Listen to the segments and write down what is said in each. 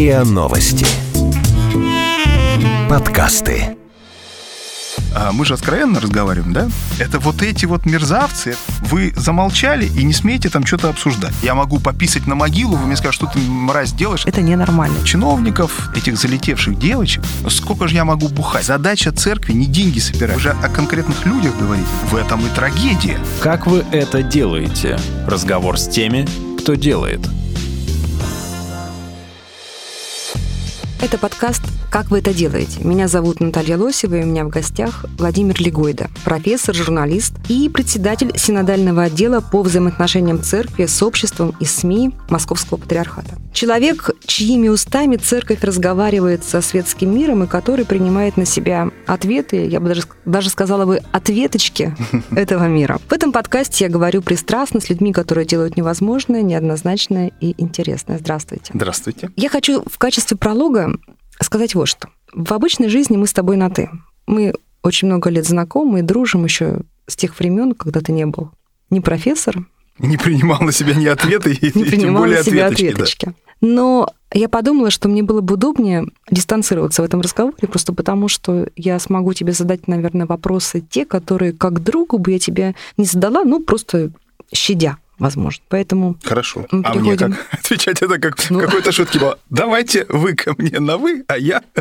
РИА Новости. Подкасты. А мы же откровенно разговариваем, да? Это вот эти вот мерзавцы, вы замолчали и не смеете там что-то обсуждать. Я могу пописать на могилу, вы мне скажете, что ты, мразь, делаешь. Это ненормально. Чиновников, этих залетевших девочек, сколько же я могу бухать? Задача церкви не деньги собирать. Вы же о конкретных людях говорите. В этом и трагедия. Как вы это делаете? Разговор с теми, кто делает. Это подкаст «Как вы это делаете?». Меня зовут Наталья Лосева, и у меня в гостях Владимир Легойда, профессор, журналист и председатель синодального отдела по взаимоотношениям церкви с обществом и СМИ Московского патриархата. Человек, чьими устами церковь разговаривает со светским миром и который принимает на себя ответы, я бы даже, даже сказала бы, ответочки этого мира. В этом подкасте я говорю пристрастно с людьми, которые делают невозможное, неоднозначное и интересное. Здравствуйте. Здравствуйте. Я хочу в качестве пролога сказать вот что. В обычной жизни мы с тобой на «ты». Мы очень много лет знакомы и дружим еще с тех времен, когда ты не был ни профессор, не принимал на себя ни ответы, и не тем более на себя ответочки. ответочки. Да. Но я подумала, что мне было бы удобнее дистанцироваться в этом разговоре, просто потому что я смогу тебе задать, наверное, вопросы те, которые как другу бы я тебе не задала, ну, просто щадя возможно. Поэтому Хорошо. мы А мне переходим. как отвечать? Это как Ну. какой-то шутке было. Давайте вы ко мне на вы, а я...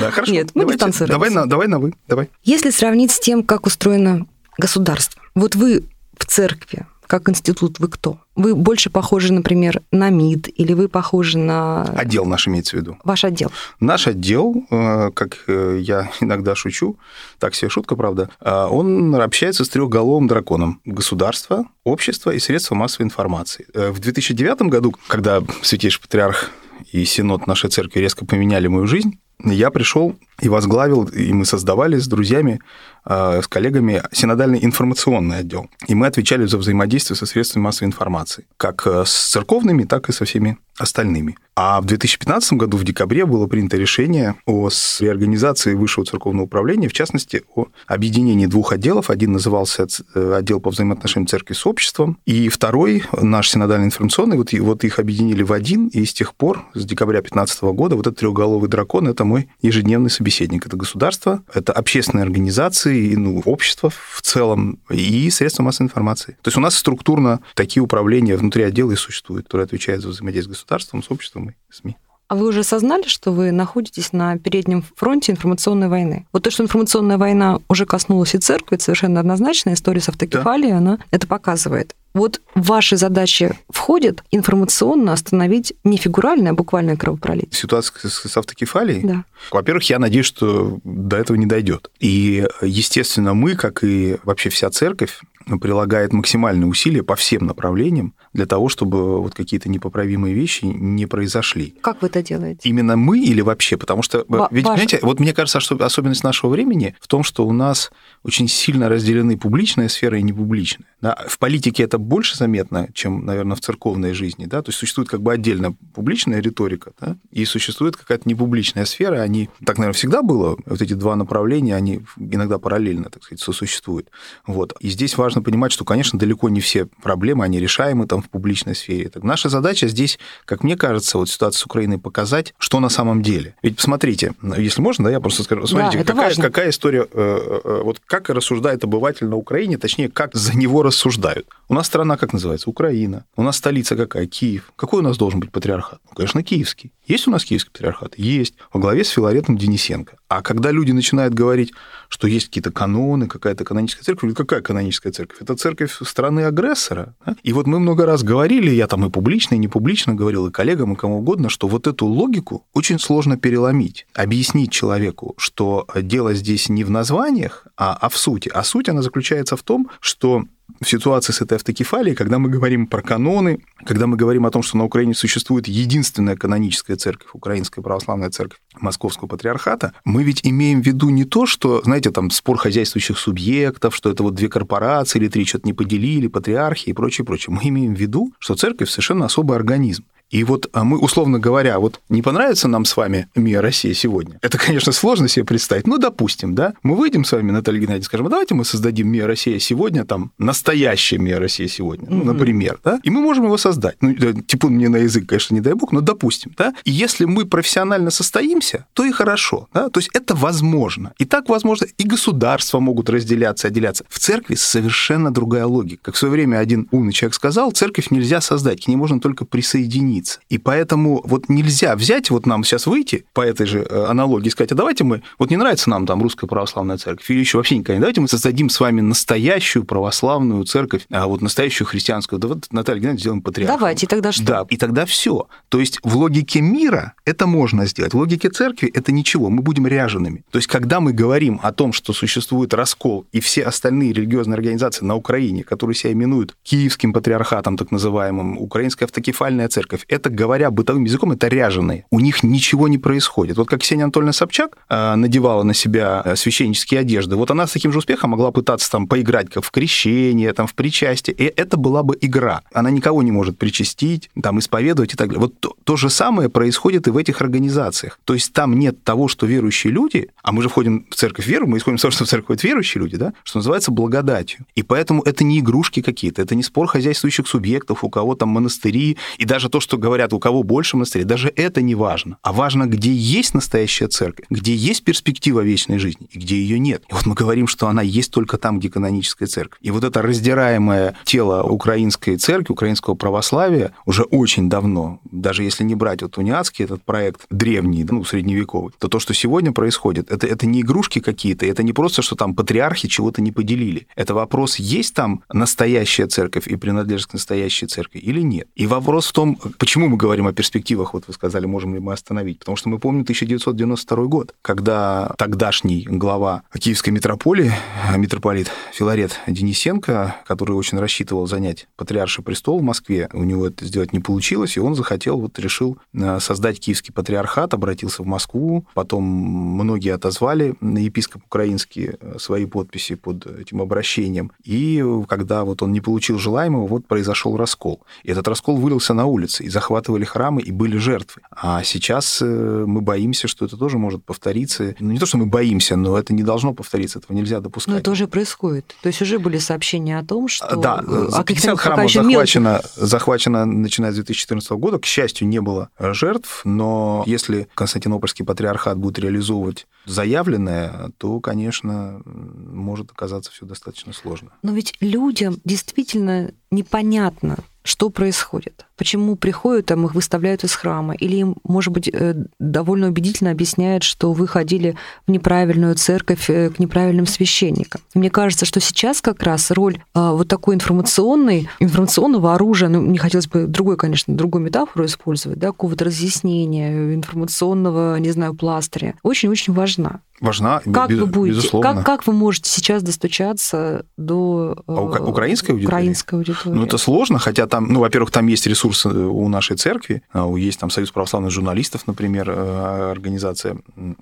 Да, хорошо. Нет, мы давайте, дистанцируемся. Давай на, давай на вы, давай. Если сравнить с тем, как устроено государство, вот вы в церкви, как институт, вы кто? Вы больше похожи, например, на МИД, или вы похожи на Отдел наш имеется в виду. ваш отдел? Наш отдел, э, как э, я иногда шучу, так себе шутка, правда, э, он общается с трехголовым драконом. Государство, общество и средства массовой информации. В 2009 году, когда Святейший Патриарх и Синод нашей церкви резко поменяли мою жизнь, я пришел и возглавил, и мы создавали с друзьями, э, с коллегами синодальный информационный отдел. И мы отвечали за взаимодействие со средствами массовой информации, как э, с церковными, так и со всеми остальными. А в 2015 году, в декабре, было принято решение о реорганизации Высшего церковного управления, в частности, о объединении двух отделов. Один назывался э, отдел по взаимоотношениям церкви с обществом, и второй, наш синодальный информационный, вот, вот их объединили в один, и с тех пор, с декабря 2015 года, вот этот трехголовый дракон – это мой ежедневный собеседник. Это государство, это общественные организации, ну, общество в целом, и средства массовой информации. То есть у нас структурно такие управления внутри отдела и существуют, которые отвечают за взаимодействие с государством, с обществом и СМИ. А вы уже осознали, что вы находитесь на переднем фронте информационной войны? Вот то, что информационная война уже коснулась и церкви, это совершенно однозначно. История с автокефалией, она это показывает. Вот в ваши задачи входит информационно остановить не фигуральное, а буквальное кровопролитие. Ситуация с, с автокефалией. Да. Во-первых, я надеюсь, что до этого не дойдет. И, естественно, мы, как и вообще вся церковь, прилагает максимальные усилия по всем направлениям для того, чтобы вот какие-то непоправимые вещи не произошли. Как вы это делаете? Именно мы или вообще? Потому что, Ва- ведь, ваше. понимаете, вот мне кажется, что особенность нашего времени в том, что у нас очень сильно разделены публичная сфера и непубличная. Да? В политике это больше заметно, чем, наверное, в церковной жизни. Да? То есть существует как бы отдельно публичная риторика, да? и существует какая-то непубличная сфера. Они, так, наверное, всегда было, вот эти два направления, они иногда параллельно, так сказать, сосуществуют. Вот. И здесь важно понимать, что, конечно, далеко не все проблемы, они решаемы там в публичной сфере. Так, наша задача здесь, как мне кажется, вот ситуация с Украиной показать, что на самом деле. Ведь посмотрите, если можно, да, я просто скажу, смотрите, это какая, важно. какая история, э, э, вот как рассуждает обыватель на Украине, точнее, как за него рассуждают. У нас страна как называется? Украина. У нас столица какая? Киев. Какой у нас должен быть патриархат? Ну, конечно, киевский. Есть у нас киевский патриархат? Есть. Во главе с Филаретом Денисенко. А когда люди начинают говорить, что есть какие-то каноны, какая-то каноническая церковь, говорят, какая каноническая церковь? Это церковь страны-агрессора. да? И вот мы много раз говорили, я там и публично, и не публично говорил, и коллегам, и кому угодно, что вот эту логику очень сложно переломить. Объяснить человеку, что дело здесь не в названиях, а, а в сути. А суть, она заключается в том, что в ситуации с этой автокефалией, когда мы говорим про каноны, когда мы говорим о том, что на Украине существует единственная каноническая церковь, Украинская православная церковь Московского патриархата, мы ведь имеем в виду не то, что, знаете, там спор хозяйствующих субъектов, что это вот две корпорации или три что-то не поделили, патриархи и прочее, прочее. Мы имеем в виду, что церковь совершенно особый организм. И вот а, мы, условно говоря, вот не понравится нам с вами МИА Россия сегодня. Это, конечно, сложно себе представить. Ну, допустим, да, мы выйдем с вами, Наталья Геннадьевна, скажем, давайте мы создадим МИА Россия сегодня, там, настоящее МИА Россия сегодня, ну, например, да, и мы можем его создать. Ну, типа мне на язык, конечно, не дай бог, но допустим, да. И если мы профессионально состоимся, то и хорошо, да, то есть это возможно. И так возможно, и государства могут разделяться, отделяться. В церкви совершенно другая логика. Как в свое время один умный человек сказал, церковь нельзя создать, к ней можно только присоединиться. И поэтому вот нельзя взять, вот нам сейчас выйти по этой же э, аналогии, сказать, а давайте мы, вот не нравится нам там русская православная церковь, или еще вообще никогда, давайте мы создадим с вами настоящую православную церковь, а вот настоящую христианскую. Да вот Наталья Геннадьевна сделаем патриархом. Давайте, тогда что? Да, и тогда все. То есть в логике мира это можно сделать, в логике церкви это ничего, мы будем ряжеными. То есть когда мы говорим о том, что существует раскол, и все остальные религиозные организации на Украине, которые себя именуют Киевским патриархатом, так называемым, Украинская автокефальная церковь, это, говоря бытовым языком, это ряженые. У них ничего не происходит. Вот как Ксения Анатольевна Собчак э, надевала на себя э, священнические одежды, вот она с таким же успехом могла пытаться там поиграть как в крещение, там в причастие, и это была бы игра. Она никого не может причастить, там исповедовать и так далее. Вот то, то же самое происходит и в этих организациях. То есть там нет того, что верующие люди, а мы же входим в церковь веры, мы исходим из того, что в церковь ходят верующие люди, да, что называется благодатью. И поэтому это не игрушки какие-то, это не спор хозяйствующих субъектов, у кого там монастыри, и даже то, что говорят, у кого больше монастырей, даже это не важно. А важно, где есть настоящая церковь, где есть перспектива вечной жизни, и где ее нет. И вот мы говорим, что она есть только там, где каноническая церковь. И вот это раздираемое тело украинской церкви, украинского православия уже очень давно, даже если не брать вот униатский этот проект древний, ну, средневековый, то то, что сегодня происходит, это, это не игрушки какие-то, это не просто, что там патриархи чего-то не поделили. Это вопрос, есть там настоящая церковь и принадлежность к настоящей церкви или нет. И вопрос в том, почему мы говорим о перспективах, вот вы сказали, можем ли мы остановить, потому что мы помним 1992 год, когда тогдашний глава Киевской митрополии, митрополит Филарет Денисенко, который очень рассчитывал занять патриарший престол в Москве, у него это сделать не получилось, и он захотел, вот решил э, создать Киевский патриархат, обратился в Москву, потом многие отозвали епископ украинский э, свои подписи под этим обращением, и когда вот он не получил желаемого, вот произошел раскол. И этот раскол вылился на улицы, и захватывали храмы, и были жертвы. А сейчас э, мы боимся, что это тоже может повториться. Ну, не то, что мы боимся, но это не должно повториться, этого нельзя допускать. Но это уже происходит. То есть уже были сообщения о том, что... Да, о 50 храмов захвачено, захвачено, начиная с 2014 года. К счастью, не было жертв, но если Константинопольский патриархат будет реализовывать заявленное, то, конечно, может оказаться все достаточно сложно. Но ведь людям действительно непонятно, что происходит, почему приходят, там их выставляют из храма, или им, может быть, э, довольно убедительно объясняют, что вы ходили в неправильную церковь э, к неправильным священникам. Мне кажется, что сейчас как раз роль а, вот такой информационной, информационного оружия, ну, не хотелось бы другой, конечно, другую метафору использовать, да, какого-то разъяснения, информационного, не знаю, пластыря, очень-очень важна важна, как без, вы будете, безусловно. Как, как вы можете сейчас достучаться до а украинской аудитории? Украинской аудитории? Ну, это сложно, хотя там, ну, во-первых, там есть ресурсы у нашей церкви, а, есть там Союз православных журналистов, например, э, организация,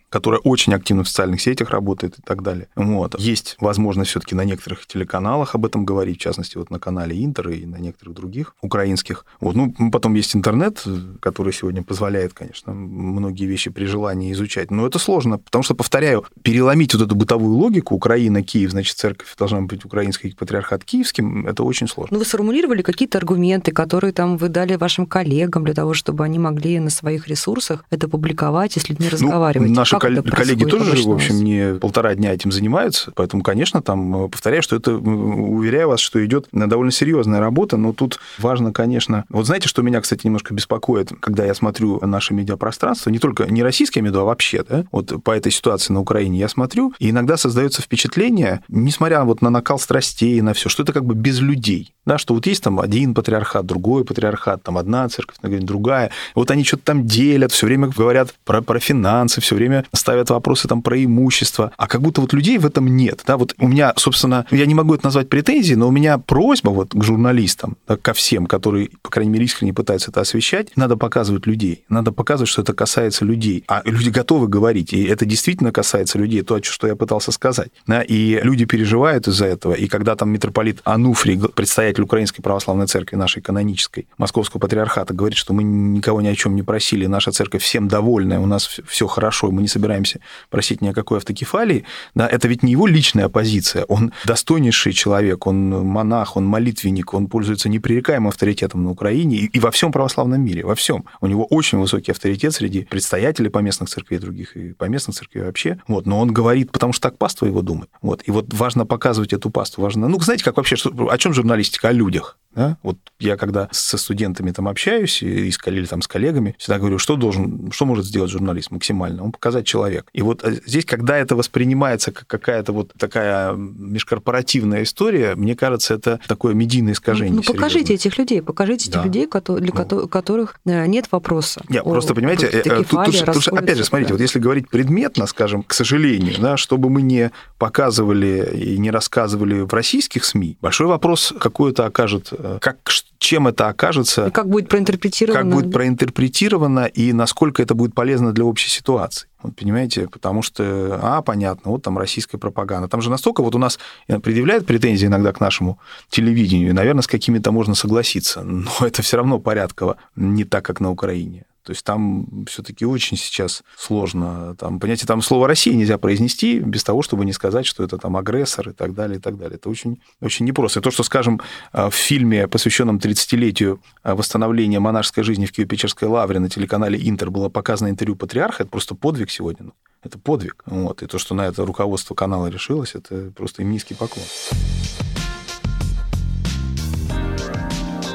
которая очень активно в социальных сетях работает и так далее. Вот. Есть возможность все таки на некоторых телеканалах об этом говорить, в частности, вот на канале Интер и на некоторых других украинских. Вот. Ну, потом есть интернет, который сегодня позволяет, конечно, многие вещи при желании изучать, но это сложно, потому что, повторяю, переломить вот эту бытовую логику Украина, Киев, значит, церковь должна быть украинской патриархат киевским, это очень сложно. Ну, вы сформулировали какие-то аргументы, которые там вы дали вашим коллегам для того, чтобы они могли на своих ресурсах это публиковать, если не разговаривать. Ну, наши кол- коллеги тоже, в общем, не полтора дня этим занимаются, поэтому, конечно, там, повторяю, что это, уверяю вас, что идет довольно серьезная работа, но тут важно, конечно... Вот знаете, что меня, кстати, немножко беспокоит, когда я смотрю наше медиапространство, не только не российское медиа, а вообще, да, вот по этой ситуации на на Украине, я смотрю, и иногда создается впечатление, несмотря вот на накал страстей, на все, что это как бы без людей. Да, что вот есть там один патриархат, другой патриархат, там одна церковь, другая. Вот они что-то там делят, все время говорят про, про финансы, все время ставят вопросы там про имущество. А как будто вот людей в этом нет. Да, вот у меня, собственно, я не могу это назвать претензией, но у меня просьба вот к журналистам, да, ко всем, которые, по крайней мере, искренне пытаются это освещать, надо показывать людей. Надо показывать, что это касается людей. А люди готовы говорить, и это действительно касается людей, то, что я пытался сказать. Да, и люди переживают из-за этого. И когда там митрополит Ануфрий, предстоятель Украинской православной церкви, нашей канонической, Московского патриархата, говорит, что мы никого ни о чем не просили, наша церковь всем довольна, у нас все хорошо, и мы не собираемся просить ни о какой автокефалии, да, это ведь не его личная позиция, он достойнейший человек, он монах, он молитвенник, он пользуется непререкаемым авторитетом на Украине и, и во всем православном мире, во всем. У него очень высокий авторитет среди предстоятелей поместных церквей других и поместных церквей вообще. Вот, но он говорит, потому что так паства его думает. Вот, и вот важно показывать эту пасту, важно, ну, знаете, как вообще, что, о чем журналистика? О людях. Да? Вот я когда со студентами там общаюсь и, или там с коллегами, всегда говорю, что должен, что может сделать журналист максимально? Он показать человек. И вот э, здесь, когда это воспринимается как какая-то вот такая межкорпоративная история, мне кажется, это такое медийное искажение. Ну, ну покажите этих людей, покажите да. этих людей, для ну. которых э, нет вопроса. Нет, просто понимаете, э, тут, тут, тут, опять же, смотрите, да. вот если говорить предметно, скажем, к сожалению, да, чтобы мы не показывали и не рассказывали в российских СМИ, большой вопрос какой это окажет как, чем это окажется. И как будет проинтерпретировано. Как будет проинтерпретировано и насколько это будет полезно для общей ситуации. Вот, понимаете, потому что, а, понятно, вот там российская пропаганда. Там же настолько вот у нас предъявляют претензии иногда к нашему телевидению, и, наверное, с какими-то можно согласиться, но это все равно порядково не так, как на Украине. То есть там все-таки очень сейчас сложно. Там, понимаете, там слово Россия нельзя произнести без того, чтобы не сказать, что это там агрессор и так далее, и так далее. Это очень, очень непросто. И то, что, скажем, в фильме, посвященном 30-летию восстановления монашеской жизни в Киево-Печерской лавре на телеканале Интер было показано интервью патриарха, это просто подвиг сегодня. Ну, это подвиг. Вот. И то, что на это руководство канала решилось, это просто им низкий поклон.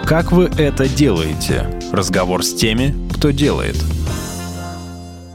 Как вы это делаете? Разговор с теми, кто делает.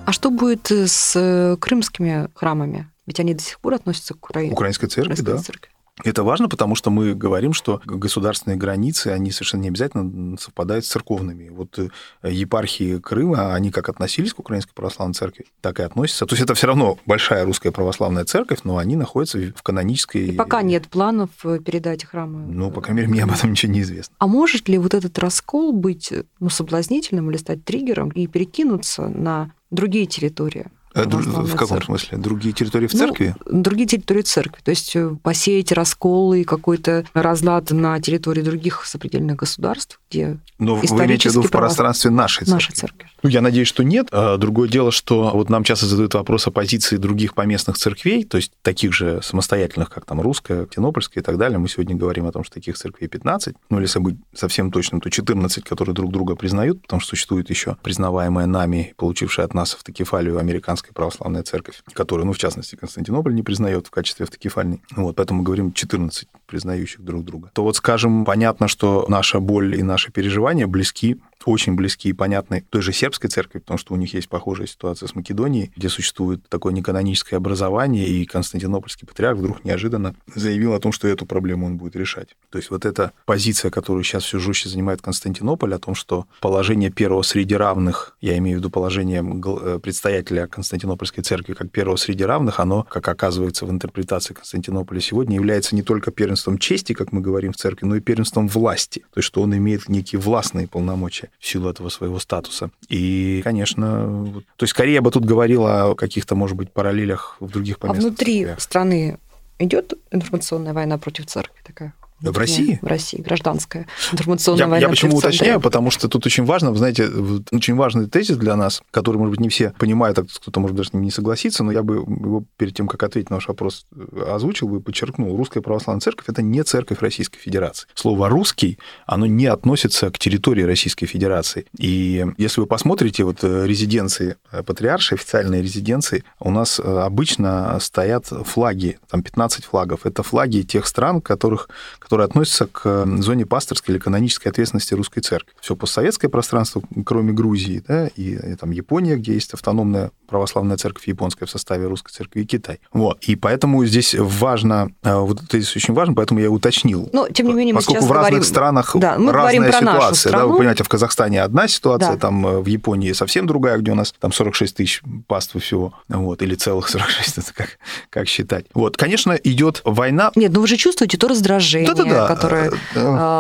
А что будет с э, крымскими храмами? Ведь они до сих пор относятся к Украине. Украинской церкви, Украинской да. Церкви. Это важно, потому что мы говорим, что государственные границы, они совершенно не обязательно совпадают с церковными. Вот э, епархии Крыма, они как относились к Украинской православной церкви, так и относятся. То есть это все равно большая русская православная церковь, но они находятся в канонической... И пока нет планов э, передать храмы. Ну, по крайней мере, мне об этом ничего не известно. А может ли вот этот раскол быть ну, соблазнительным или стать триггером и перекинуться на другие территории? А, в каком церковь. смысле? Другие территории в ну, церкви? Ну, другие территории церкви. То есть э, посеять расколы и какой-то разлад на территории других сопредельных государств, где Но вы имеете в виду в пространстве нашей церкви? Нашей церкви. Ну, я надеюсь, что нет. А другое дело, что вот нам часто задают вопрос о позиции других поместных церквей, то есть таких же самостоятельных, как там русская, Тенопольская и так далее. Мы сегодня говорим о том, что таких церквей 15, ну, или если быть совсем точным, то 14, которые друг друга признают, потому что существует еще признаваемая нами, получившая от нас автокефалию американская Американская православная церковь, которую, ну, в частности, Константинополь не признает в качестве автокефальной. Вот, поэтому мы говорим 14 признающих друг друга. То вот, скажем, понятно, что наша боль и наши переживания близки очень близкие и понятны той же сербской церкви, потому что у них есть похожая ситуация с Македонией, где существует такое неканоническое образование, и Константинопольский патриарх вдруг неожиданно заявил о том, что эту проблему он будет решать. То есть вот эта позиция, которую сейчас все жестче занимает Константинополь, о том, что положение первого среди равных, я имею в виду положение э, предстоятеля Константинопольской церкви как первого среди равных, оно, как оказывается в интерпретации Константинополя сегодня, является не только первенством чести, как мы говорим в церкви, но и первенством власти. То есть что он имеет некие властные полномочия в силу этого своего статуса. И, конечно, то есть скорее я бы тут говорил о каких-то, может быть, параллелях в других поместных А внутри церквях. страны идет информационная война против церкви такая? В России? В России, гражданская информационная я, война. Я почему уточняю, потому что тут очень важно, вы знаете, очень важный тезис для нас, который, может быть, не все понимают, а кто-то, может, даже не согласиться, но я бы его перед тем, как ответить на ваш вопрос, э, озвучил бы и подчеркнул. Русская православная церковь – это не церковь Российской Федерации. Слово «русский», оно не относится к территории Российской Федерации. И если вы посмотрите вот э, резиденции э, патриарши, официальные резиденции, у нас обычно стоят флаги, там 15 флагов. Это флаги тех стран, которых, которые относятся к зоне пасторской или канонической ответственности русской церкви. Все постсоветское пространство, кроме Грузии, да, и, и там Япония, где есть автономная православная церковь японская в составе русской церкви и Китай. Вот. И поэтому здесь важно, э, вот это здесь очень важно, поэтому я уточнил. Но, тем не менее, мы Поскольку в разных говорим... странах да, мы разная про ситуация. Да, вы понимаете, в Казахстане одна ситуация, да. там э, в Японии совсем другая, где у нас там 46 тысяч паствы всего, вот, или целых 46, это как, как считать. Вот, конечно, идет война. Нет, ну вы же чувствуете то раздражение, это да. которые Да.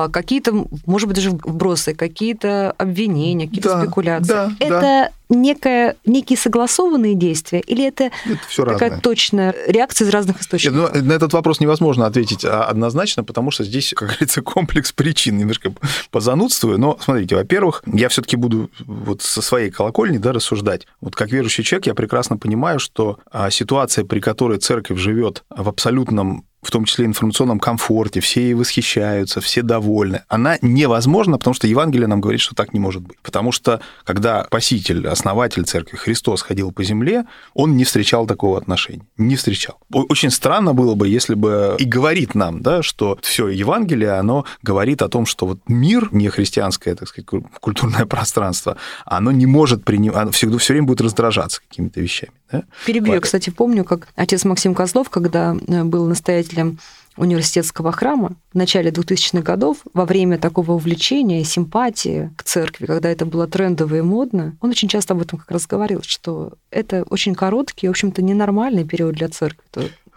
а, какие-то, может быть, даже вбросы, какие-то обвинения, какие-то Да, спекуляции. да, это некое, некие согласованные действия или это Это все какая-то разное. точная реакция из разных Нет, источников? ну, на этот вопрос невозможно ответить а, однозначно, потому что здесь, как говорится, комплекс причин. Немножко позанудствую. Но смотрите, во-первых, я все-таки буду вот со своей колокольни да, рассуждать. Вот как верующий человек я прекрасно понимаю, что а, ситуация, при которой церковь живет в абсолютном в том числе информационном комфорте, все ей восхищаются, все довольны. Она невозможна, потому что Евангелие нам говорит, что так не может быть. Потому что, когда Спаситель, основатель церкви Христос ходил по земле, он не встречал такого отношения. Не встречал. Очень странно было бы, если бы и говорит нам, да, что все Евангелие, оно говорит о том, что вот мир, не христианское, так сказать, ку- культурное пространство, оно не может принимать, оно всегда все время будет раздражаться какими-то вещами. Да? Перебью, Ладно. кстати, помню, как отец Максим Козлов, когда э, был настоятелем университетского храма в начале 2000-х годов, во время такого увлечения симпатии к церкви, когда это было трендово и модно, он очень часто об этом как раз говорил, что это очень короткий, в общем-то, ненормальный период для церкви.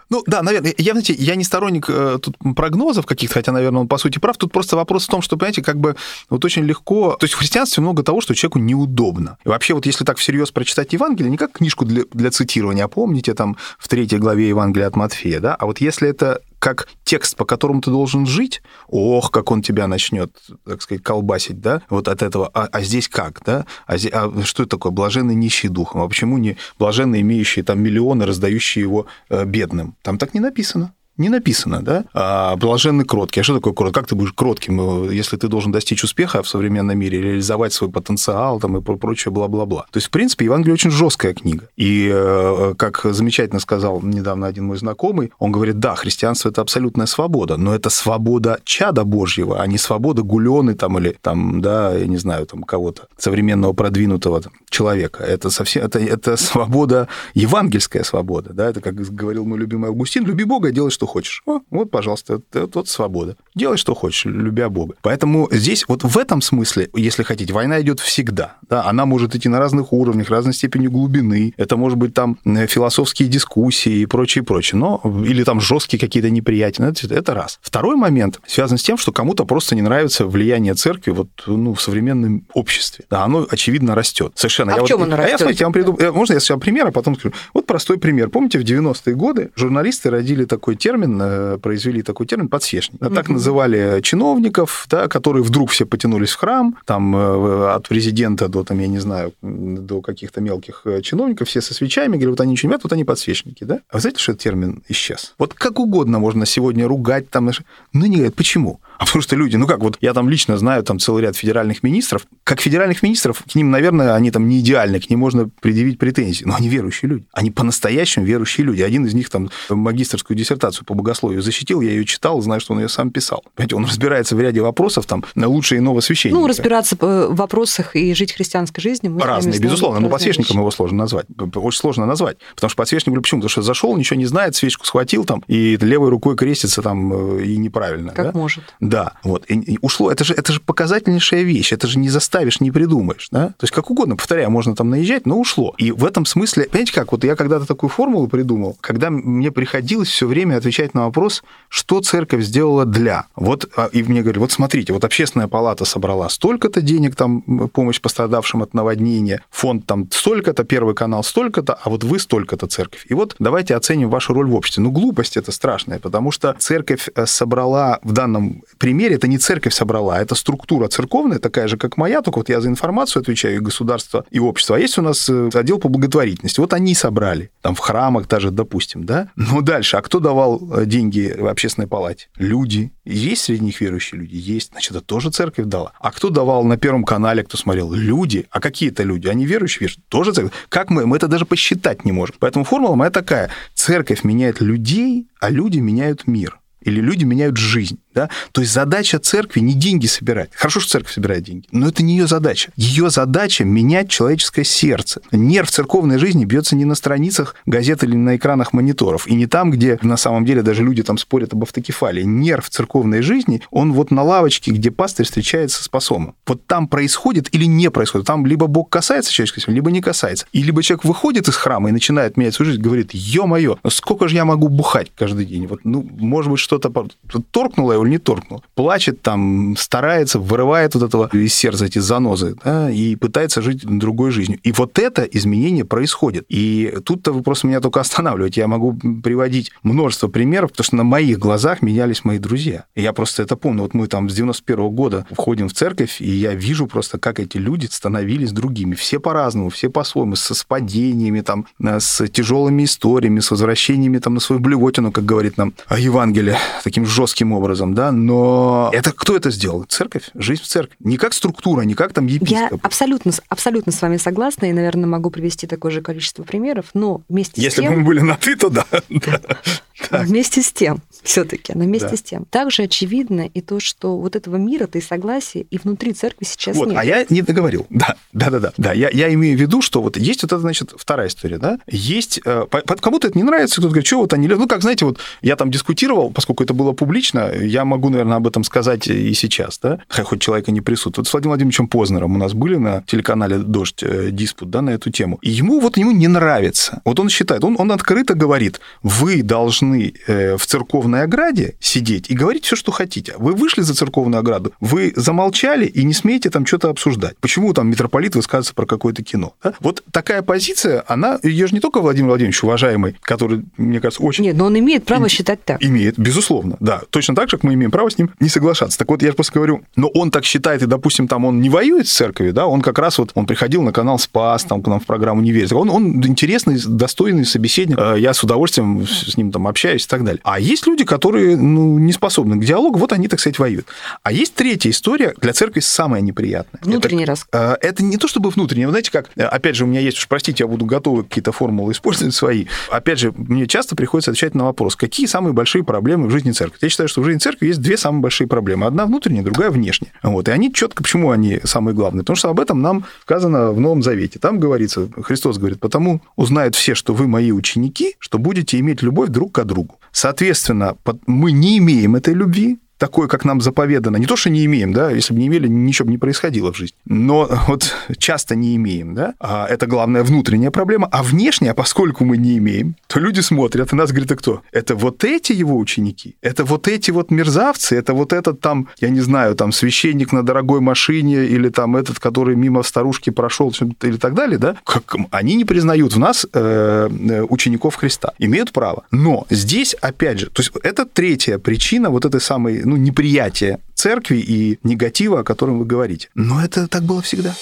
Ну да, наверное, я, знаете, я не сторонник э, тут прогнозов каких-то, хотя, наверное, он по сути прав. Тут просто вопрос в том, что, понимаете, как бы вот очень легко... То есть в христианстве много того, что человеку неудобно. И вообще вот если так всерьез прочитать Евангелие, не как книжку для, для цитирования, а помните там в третьей главе Евангелия от Матфея, да, а вот если это как текст, по которому ты должен жить, ох, как он тебя начнет, так сказать, колбасить, да, вот от этого, а, а здесь как, да, а, зе- а что это такое, блаженный нищий духом, а почему не блаженный имеющий там миллионы, раздающие его э, бедным? Там так не написано. Не написано, да? А блаженный кроткий. А что такое кроткий? Как ты будешь кротким, э, если ты должен достичь успеха в современном мире, реализовать свой потенциал там, и про- прочее бла-бла-бла? То есть, в принципе, Евангелие очень жесткая книга. И, э, как замечательно сказал недавно один мой знакомый, он говорит, да, христианство – это абсолютная свобода, но это свобода чада Божьего, а не свобода гулены там или там, да, я не знаю, там кого-то современного продвинутого там, человека. Это совсем, это, это свобода, евангельская свобода, да, это, как говорил мой любимый Августин, люби Бога, делай, что хочешь. О, вот, пожалуйста, это вот свобода. Делай, что хочешь, любя Бога. Поэтому здесь вот в этом смысле, если хотите, война идет всегда, да, она может идти на разных уровнях, разной степени глубины, это может быть там э, философские дискуссии и прочее, прочее, но или там жесткие какие-то неприятия, это, это раз. Второй момент связан с тем, что кому-то просто не нравится влияние церкви вот, ну, в современном обществе. Да, оно, очевидно, растет. Совершенно. А Я в чем вот- оно А я, растет? смотрите, я вам приду... э, Можно я сначала пример, а потом скажу? Вот простой пример. Помните, в 90-е годы журналисты родили такой термин, э, произвели такой термин «подсвечник». Так Мгм. называли чиновников, да, которые вдруг все потянулись в храм, там э, от президента до, там, я не знаю, до каких-то мелких э, чиновников, все со свечами, говорят, вот они ничего не вот они подсвечники, да? А вы знаете, что этот термин исчез? Вот как угодно можно сегодня ругать там, но не говорят, почему? А потому что люди, ну как, вот я там лично знаю там целый ряд федеральных министров, как федеральных министров, к ним, наверное, они там не идеальны, к ним можно предъявить претензии, но они верующие люди, они по-настоящему верующие люди. Один из них там магистрскую диссертацию по богословию защитил, я ее читал, знаю, что он ее сам писал. Понимаете, он разбирается в ряде вопросов там на лучше иного священника. Ну, разбираться э, в вопросах и жить христианской жизнью. Разные, безусловно, но подсвечником его сложно назвать. Очень сложно назвать. Потому что подсвечник, почему? Потому что зашел, ничего не знает, свечку схватил там, и левой рукой крестится там, э, и неправильно. Как да? может. Да, вот. И ушло. Это же, это же показательнейшая вещь. Это же не заставишь, не придумаешь. Да? То есть, как угодно, повторяю, можно там наезжать, но ушло. И в этом смысле, понимаете как, вот я когда-то такую формулу придумал, когда мне приходилось все время отвечать на вопрос, что церковь сделала для. Вот, а, и мне говорили, вот смотрите, вот общественная палата собрала столько-то денег, там, помощь пострадавшим от наводнения, фонд там столько-то, первый канал столько-то, а вот вы столько-то церковь. И вот давайте оценим вашу роль в обществе. Ну, глупость это страшная, потому что церковь э, собрала в данном примере, это не церковь собрала, а это структура церковная, такая же, как моя, только вот я за информацию отвечаю, и государство, и общество. А есть у нас э, отдел по благотворительности. Вот они собрали, там в храмах даже, допустим, да? Но дальше, а кто давал э, деньги в общественной палате? Люди. Есть среди них верующие люди? Есть. Значит, это тоже церковь дала. А кто давал на Первом канале, кто смотрел? Люди. А какие это люди? Они верующие? верующие? Тоже церковь. Как мы? Мы это даже посчитать не можем. Поэтому формула моя такая. Церковь меняет людей, а люди меняют мир. Или люди меняют жизнь. Да? То есть задача церкви не деньги собирать. Хорошо, что церковь собирает деньги, но это не ее задача. Ее задача менять человеческое сердце. Нерв церковной жизни бьется не на страницах газет или на экранах мониторов, и не там, где на самом деле даже люди там спорят об автокефалии. Нерв церковной жизни, он вот на лавочке, где пастырь встречается с посомом. Вот там происходит или не происходит. Там либо Бог касается жизни, либо не касается. И либо человек выходит из храма и начинает менять свою жизнь, говорит, ё-моё, сколько же я могу бухать каждый день? Вот, ну, может быть, что-то торкнуло его или не торкнуло. Плачет там, старается, вырывает вот этого из сердца эти занозы, да, и пытается жить другой жизнью. И вот это изменение происходит. И тут-то вы просто меня только останавливаете. Я могу приводить множество примеров, потому что на моих глазах менялись мои друзья. И я просто это помню. Вот мы там с 91 -го года входим в церковь, и я вижу просто, как эти люди становились другими. Все по-разному, все по-своему, со спадениями, там, с тяжелыми историями, с возвращениями там, на свою блевотину, как говорит нам Евангелие, таким жестким образом, да, но это кто это сделал? Церковь, жизнь в церкви. Не как структура, не как там епископ. Я абсолютно, абсолютно с вами согласна, и, наверное, могу привести такое же количество примеров, но вместе Если с тем... бы мы были на «ты», то да. Вместе с тем, все-таки, но вместе да. с тем. Также очевидно и то, что вот этого мира-то и согласия и внутри церкви сейчас вот, нет. А я не договорил. Да, да, да, да. да я, я имею в виду, что вот есть вот это, значит, вторая история, да? Есть, э, кому-то это не нравится, кто-то говорит, что вот они, ну, как, знаете, вот я там дискутировал, поскольку это было публично, я могу, наверное, об этом сказать и сейчас, да, хоть человека не присутствует. Вот с Владимиром Владимировичем Познером у нас были на телеканале «Дождь» э, диспут, да, на эту тему. И ему вот ему не нравится. Вот он считает, он, он открыто говорит, вы должны э, в церковной ограде сидеть и говорить все, что хотите. Вы вышли за церковную ограду, вы замолчали и не смеете там что-то обсуждать. Почему там митрополит высказывается про какое-то кино? Да? Вот такая позиция, она, ее же не только Владимир Владимирович, уважаемый, который, мне кажется, очень... Нет, но он имеет право и... считать так. Имеет, безусловно, да. Точно так же, как мы имеем право с ним не соглашаться. Так вот, я просто говорю, но он так считает, и, допустим, там он не воюет с церковью, да, он как раз вот, он приходил на канал Спас, там к нам в программу «Не верь». Он, он интересный, достойный собеседник, э, я с удовольствием с ним там общаюсь и так далее. А есть люди, которые ну, не способны к диалогу, вот они, так сказать, воюют. А есть третья история, для церкви самая неприятная. Внутренний это, раз. Это не то чтобы внутренний, вы знаете, как, опять же, у меня есть, уж простите, я буду готовы какие-то формулы использовать свои. Опять же, мне часто приходится отвечать на вопрос, какие самые большие проблемы в жизни церкви. Я считаю, что в жизни церкви есть две самые большие проблемы. Одна внутренняя, другая внешняя. Вот. И они четко, почему они самые главные? Потому что об этом нам сказано в Новом Завете. Там говорится, Христос говорит, потому узнают все, что вы мои ученики, что будете иметь любовь друг к другу. Соответственно, мы не имеем этой любви, такое, как нам заповедано. Не то, что не имеем, да, если бы не имели, ничего бы не происходило в жизни. Но вот часто не имеем, да, а это главная внутренняя проблема. А внешняя, поскольку мы не имеем, то люди смотрят и нас говорят, а кто? Это вот эти его ученики? Это вот эти вот мерзавцы? Это вот этот там, я не знаю, там священник на дорогой машине или там этот, который мимо старушки прошел или так далее, да? Как, они не признают в нас э, э, учеников Христа. Имеют право. Но здесь, опять же, то есть это третья причина вот этой самой, ну, неприятия церкви и негатива, о котором вы говорите. Но это так было всегда.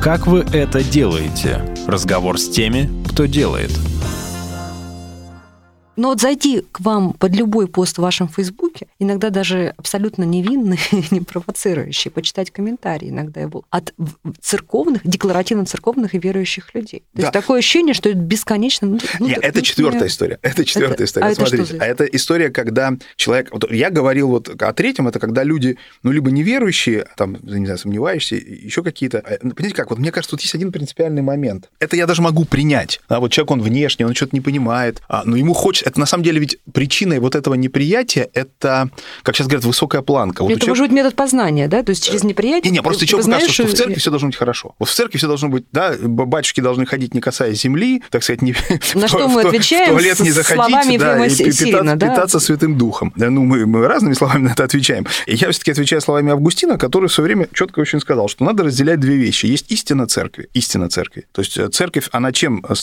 Как вы это делаете? Разговор с теми, кто делает – но вот зайти к вам под любой пост в вашем Фейсбуке, иногда даже абсолютно невинный, не провоцирующий, почитать комментарии иногда его от церковных, декларативно-церковных и верующих людей. То да. есть такое ощущение, что это бесконечно... Ну, ну Нет, это четвертая история. Это четвертая это, история. А Смотрите, это что а это история, когда человек... Вот я говорил вот о третьем, это когда люди, ну, либо неверующие, там, не знаю, сомневающиеся, еще какие-то... Ну, понимаете как, вот мне кажется, тут есть один принципиальный момент. Это я даже могу принять. А вот человек, он внешний, он что-то не понимает, а, но ему хочется это на самом деле ведь причиной вот этого неприятия это, как сейчас говорят, высокая планка. Вот это человека... может быть метод познания, да? То есть через неприятие... Не, не, просто человеку кажется, что в церкви все должно быть хорошо. Вот в церкви все должно быть, да, батюшки должны ходить, не касаясь земли, так сказать, не... На что мы отвечаем? В туалет не заходить, да, и питаться, питаться святым духом. Да, ну, мы, мы разными словами на это отвечаем. И я все-таки отвечаю словами Августина, который все время четко очень сказал, что надо разделять две вещи. Есть истина церкви, истина церкви. То есть э, церковь, она чем... Э,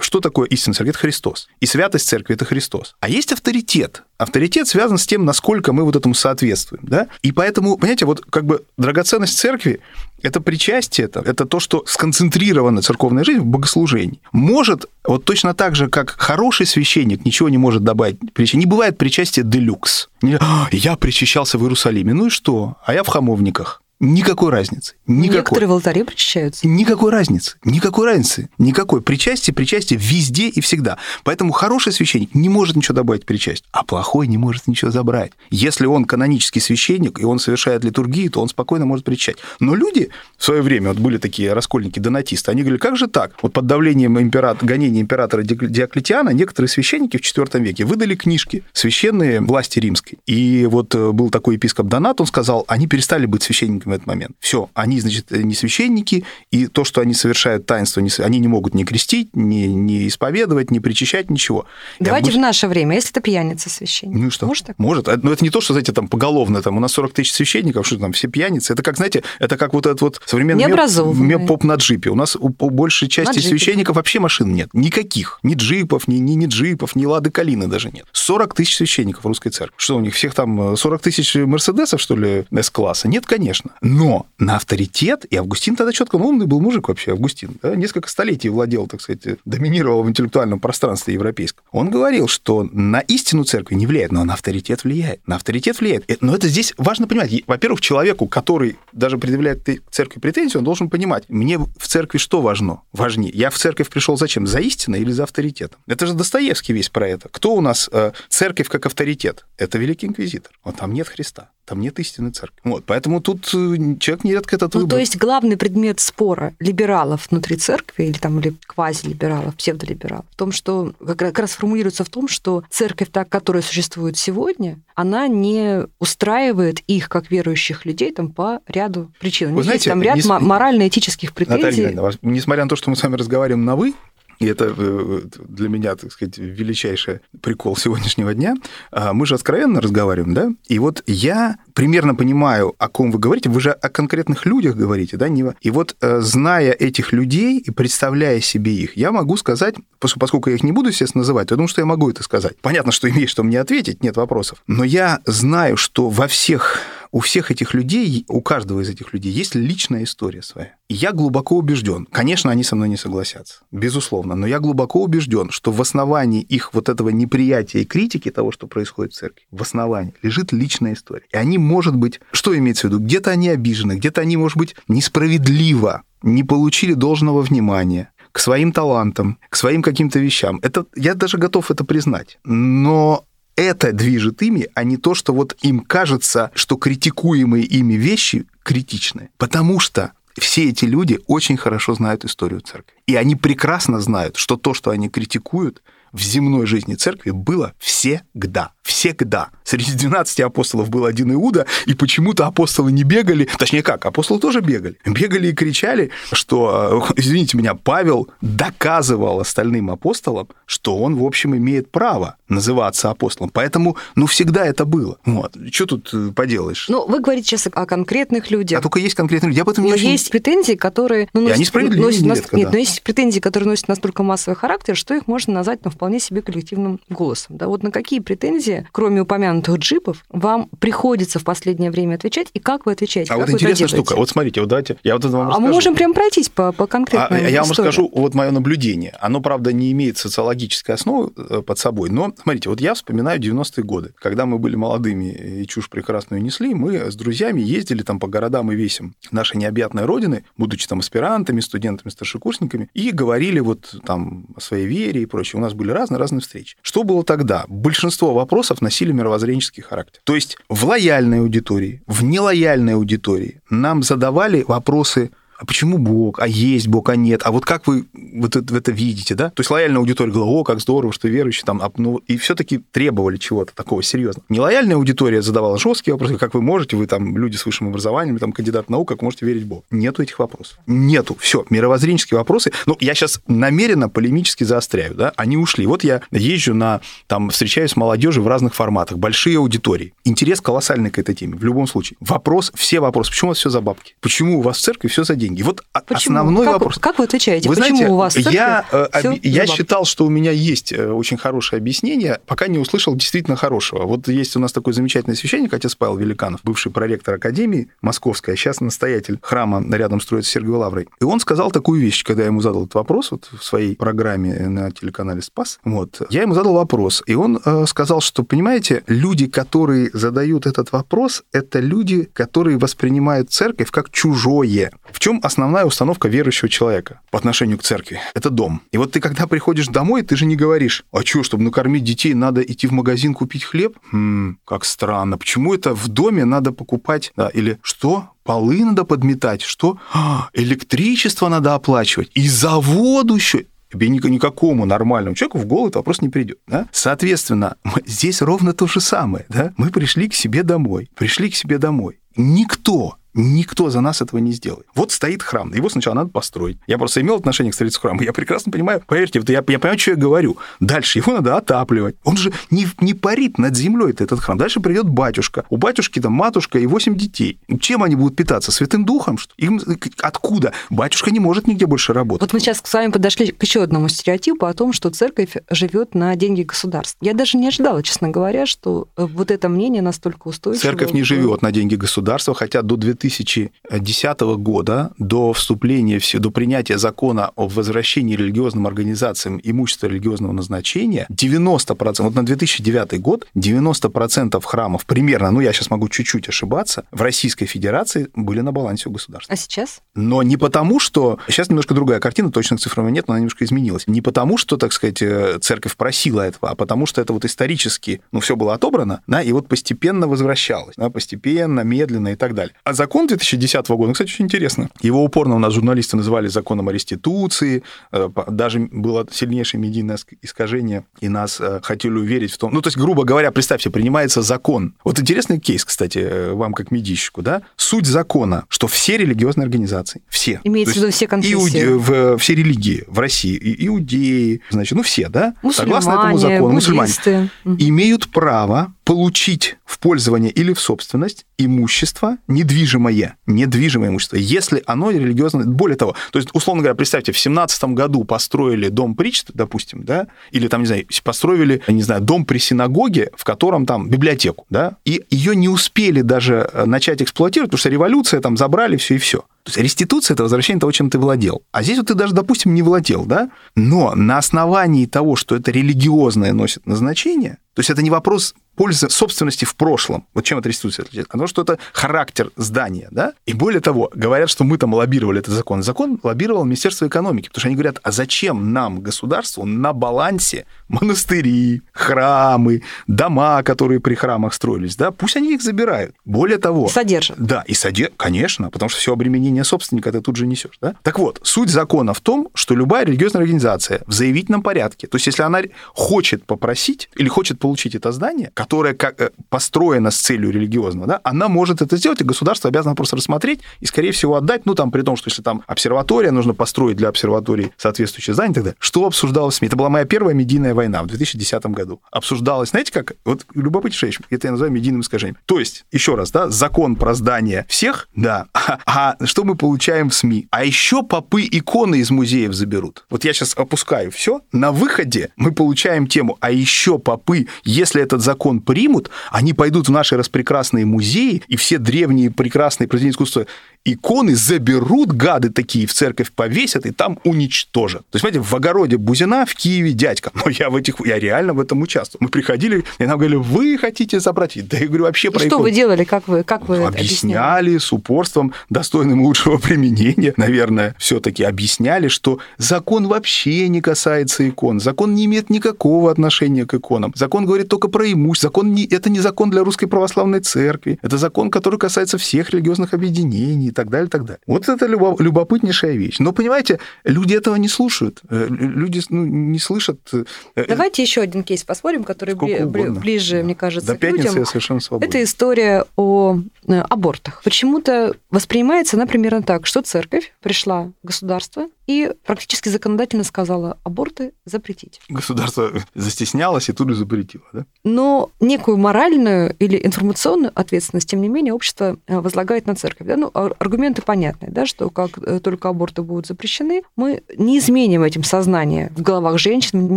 что такое истина церкви? Это Христос. И святость церкви – это Христос. А есть авторитет. Авторитет связан с тем, насколько мы вот этому соответствуем. Да? И поэтому, понимаете, вот как бы драгоценность церкви это причастие, это, это то, что сконцентрирована церковная жизнь в богослужении. Может, вот точно так же, как хороший священник ничего не может добавить, не бывает причастия делюкс. «А, я причащался в Иерусалиме, ну и что? А я в хамовниках. Никакой разницы. Никакой. Некоторые в алтаре причащаются. Никакой разницы. Никакой разницы. Никакой. Причастие, причастие везде и всегда. Поэтому хороший священник не может ничего добавить к причастию, а плохой не может ничего забрать. Если он канонический священник, и он совершает литургию, то он спокойно может причащать. Но люди в свое время, вот были такие раскольники-донатисты, они говорили, как же так? Вот под давлением императора, гонения императора Диоклетиана некоторые священники в IV веке выдали книжки священные власти римской. И вот э, был такой епископ Донат, он сказал, они перестали быть священниками этот момент. Все, они, значит, не священники, и то, что они совершают таинство, они не могут ни крестить, ни, ни исповедовать, ни причащать, ничего. Давайте обычно... в наше время, если это пьяница священник. Ну что? Может так? Может. Но это не то, что, знаете, там поголовно, там у нас 40 тысяч священников, что там все пьяницы. Это как, знаете, это как вот этот вот современный мем, поп на джипе. У нас у, у большей части священников вообще машин нет. Никаких. Ни джипов, ни, ни, ни джипов, ни лады калины даже нет. 40 тысяч священников в русской церкви. Что у них всех там 40 э, тысяч мерседесов, что ли, С-класса? Нет, конечно. Но на авторитет, и Августин тогда четко, ну, умный был мужик вообще, Августин, да, несколько столетий владел, так сказать, доминировал в интеллектуальном пространстве европейском. Он говорил, что на истину церкви не влияет, но на авторитет влияет. На авторитет влияет. Э, но это здесь важно понимать. Во-первых, человеку, который даже предъявляет церкви претензии, он должен понимать, мне в церкви что важно? Важнее. Я в церковь пришел зачем? За истиной или за авторитетом? Это же Достоевский весь про это. Кто у нас э, церковь как авторитет? Это Великий Инквизитор. Вот там нет Христа. Там нет истинной церкви. Вот, поэтому тут э, человек нередко этот ну, выбор. То есть главный предмет спора либералов внутри церкви или там или квазилибералов, псевдолибералов, в том, что как раз формулируется в том, что церковь, так, которая существует сегодня, она не устраивает их, как верующих людей, там, по ряду причин. Вы знаете, есть там ряд не... морально-этических претензий. Наталья, несмотря на то, что мы с вами разговариваем на «вы», и это э, для меня, так сказать, величайший прикол сегодняшнего дня. А, мы же откровенно разговариваем, да? И вот я примерно понимаю, о ком вы говорите. Вы же о конкретных людях говорите, да? И вот э, зная этих людей и представляя себе их, я могу сказать, поскольку я их не буду, естественно, называть, думаю, что я могу это сказать. Понятно, что имеешь что мне ответить, нет вопросов. Но я знаю, что во всех у всех этих людей, у каждого из этих людей есть личная история своя. И я глубоко убежден, конечно, они со мной не согласятся, безусловно, но я глубоко убежден, что в основании их вот этого неприятия и критики того, что происходит в церкви, в основании лежит личная история. И они, может быть, что имеется в виду? Где-то они обижены, где-то они, может быть, несправедливо не получили должного внимания, к своим талантам, к своим каким-то вещам. Это, я даже готов это признать. Но это движет ими, а не то, что вот им кажется, что критикуемые ими вещи критичны. Потому что все эти люди очень хорошо знают историю церкви. И они прекрасно знают, что то, что они критикуют, в земной жизни церкви было всегда. Всегда. Среди 12 апостолов был один Иуда, и почему-то апостолы не бегали, точнее как, апостолы тоже бегали. Бегали и кричали, что, э, извините меня, Павел доказывал остальным апостолам, что он, в общем, имеет право называться апостолом. Поэтому, ну, всегда это было. Вот. Что тут э, поделаешь? Ну, вы говорите сейчас о конкретных людях. А только есть конкретные люди. Я об этом не но очень... есть претензии, которые... Ну, носят, и они справедливы носят, нередко, Нет, да. но есть претензии, которые носят настолько массовый характер, что их можно назвать ну, вполне себе коллективным голосом. Да? Вот на какие претензии, кроме упомянутых джипов, вам приходится в последнее время отвечать, и как вы отвечаете? А вот интересная штука. Вот смотрите, вот давайте, я вот это вам А расскажу. мы можем прям пройтись по, по конкретным а, Я вам расскажу вот мое наблюдение. Оно, правда, не имеет социологической основы э, под собой, но, смотрите, вот я вспоминаю 90-е годы, когда мы были молодыми и чушь прекрасную несли, мы с друзьями ездили там по городам и весим нашей необъятной родины, будучи там аспирантами, студентами, старшекурсниками, и говорили вот там о своей вере и прочее. У нас были разные-разные встречи. Что было тогда? Большинство вопросов носили мировоззренческий характер. То есть в лояльной аудитории, в нелояльной аудитории нам задавали вопросы а почему Бог, а есть Бог, а нет, а вот как вы вот это, это видите, да? То есть лояльная аудитория говорила, о, как здорово, что верующие там, ну, и все-таки требовали чего-то такого серьезного. Нелояльная аудитория задавала жесткие вопросы, как вы можете, вы там люди с высшим образованием, там кандидат наук, как можете верить в Бога? Нету этих вопросов. Нету. Все, мировоззренческие вопросы. Ну, я сейчас намеренно полемически заостряю, да? Они ушли. Вот я езжу на, там, встречаюсь с молодежью в разных форматах, большие аудитории. Интерес колоссальный к этой теме, в любом случае. Вопрос, все вопросы. Почему у вас все за бабки? Почему у вас в церкви все за деньги? Вот Почему? основной как, вопрос. Как вы отвечаете? Вы Почему знаете, у вас я, э, я считал, что у меня есть э, очень хорошее объяснение, пока не услышал действительно хорошего. Вот есть у нас такой замечательный священник, отец Павел Великанов, бывший проректор Академии Московской, а сейчас настоятель храма рядом строится Сергиевой Лаврой. И он сказал такую вещь, когда я ему задал этот вопрос вот в своей программе на телеканале «Спас». Вот. Я ему задал вопрос, и он э, сказал, что, понимаете, люди, которые задают этот вопрос, это люди, которые воспринимают церковь как чужое. В чем основная установка верующего человека по отношению к церкви? Это дом. И вот ты, когда приходишь домой, ты же не говоришь, а что, чтобы накормить детей, надо идти в магазин купить хлеб? Хм, как странно. Почему это в доме надо покупать? Да, или что? Полы надо подметать? Что? А, электричество надо оплачивать? И за воду еще? тебе никакому нормальному человеку в голову этот вопрос не придет. Да? Соответственно, здесь ровно то же самое. Да? Мы пришли к себе домой. Пришли к себе домой. Никто Никто за нас этого не сделает. Вот стоит храм, его сначала надо построить. Я просто имел отношение к строительству храма, я прекрасно понимаю, поверьте, я, я понимаю, что я говорю. Дальше его надо отапливать. Он же не, не парит над землей этот храм. Дальше придет батюшка. У батюшки там матушка и восемь детей. Чем они будут питаться? Святым Духом? Что? Им откуда? Батюшка не может нигде больше работать. Вот мы сейчас с вами подошли к еще одному стереотипу о том, что церковь живет на деньги государства. Я даже не ожидала, честно говоря, что э, вот это мнение настолько устойчиво. Церковь не живет на деньги государства, хотя до 2010 года, до вступления, до принятия закона о возвращении религиозным организациям имущества религиозного назначения, 90%, вот на 2009 год, 90% храмов примерно, ну я сейчас могу чуть-чуть ошибаться, в Российской Федерации были на балансе у государства. А сейчас? Но не потому, что... Сейчас немножко другая картина, точных цифр нет, но она немножко изменилась. Не потому, что, так сказать, э, церковь просила этого, а потому что это вот исторически, ну, все было отобрано, да, и вот постепенно возвращалось, да, постепенно, медленно и так далее. А закон 2010 года, кстати, очень интересно. Его упорно у нас журналисты называли законом о реституции, э, даже было сильнейшее медийное искажение, и нас э, хотели уверить в том... Ну, то есть, грубо говоря, представьте, принимается закон. Вот интересный кейс, кстати, вам как медийщику, да? Суть закона, что все религиозные организации, все. Имеется в виду все конфессии. Иуде, в, все религии в России, и, иудеи, значит, ну все, да? Мусульмане, Согласно этому закону, буддисты. мусульмане имеют право получить в пользование или в собственность имущество недвижимое, недвижимое имущество, если оно религиозное. Более того, то есть, условно говоря, представьте, в 17 году построили дом причт, допустим, да, или там, не знаю, построили, не знаю, дом при синагоге, в котором там библиотеку, да, и ее не успели даже э, начать эксплуатировать, потому что революция, там забрали все и все. То есть реституция – это возвращение того, чем ты владел. А здесь вот ты даже, допустим, не владел, да? Но на основании того, что это религиозное носит назначение, то есть это не вопрос пользы собственности в прошлом. Вот чем это реституция отличается? Потому что это характер здания, да? И более того, говорят, что мы там лоббировали этот закон. Закон лоббировал Министерство экономики, потому что они говорят, а зачем нам, государству, на балансе монастыри, храмы, дома, которые при храмах строились, да? Пусть они их забирают. Более того... Содержат. Да, и содержат, конечно, потому что все обременение собственника ты тут же несешь, да? Так вот, суть закона в том, что любая религиозная организация в заявительном порядке, то есть если она хочет попросить или хочет получить это здание, которая как, э, построена с целью религиозного, да, она может это сделать, и государство обязано просто рассмотреть и, скорее всего, отдать, ну, там, при том, что если там обсерватория, нужно построить для обсерватории соответствующее здание и так далее. Что обсуждалось в СМИ? Это была моя первая медийная война в 2010 году. Обсуждалось, знаете как? Вот любопытнейшее, это я называю медийным искажением. То есть, еще раз, да, закон про здание всех, да, а, а что мы получаем в СМИ? А еще попы иконы из музеев заберут. Вот я сейчас опускаю все. На выходе мы получаем тему, а еще попы, если этот закон закон примут, они пойдут в наши распрекрасные музеи, и все древние прекрасные произведения искусства иконы заберут, гады такие, в церковь повесят и там уничтожат. То есть, смотрите, в огороде Бузина в Киеве дядька. Но я в этих, я реально в этом участвовал. Мы приходили, и нам говорили, вы хотите забрать? Да я говорю, вообще и про что иконы. вы делали, как вы, как вы Объясняли с упорством, достойным лучшего применения, наверное, все-таки объясняли, что закон вообще не касается икон. Закон не имеет никакого отношения к иконам. Закон говорит только про имущество. Закон не, это не закон для русской православной церкви. Это закон, который касается всех религиозных объединений так далее, так далее. Вот это любопытнейшая вещь. Но, понимаете, люди этого не слушают. Э, люди ну, не слышат... Э, Давайте еще один кейс посмотрим, который бли, ближе, да. мне кажется, До пятницы людям. я совершенно свободен. Это история о э, абортах. Почему-то воспринимается она примерно так, что церковь пришла в государство и практически законодательно сказала аборты запретить. Государство застеснялось и тут же запретило, да? Но некую моральную или информационную ответственность, тем не менее, общество возлагает на церковь. Да? Ну, аргументы понятны, да, что как э, только аборты будут запрещены, мы не изменим этим сознание в головах женщин,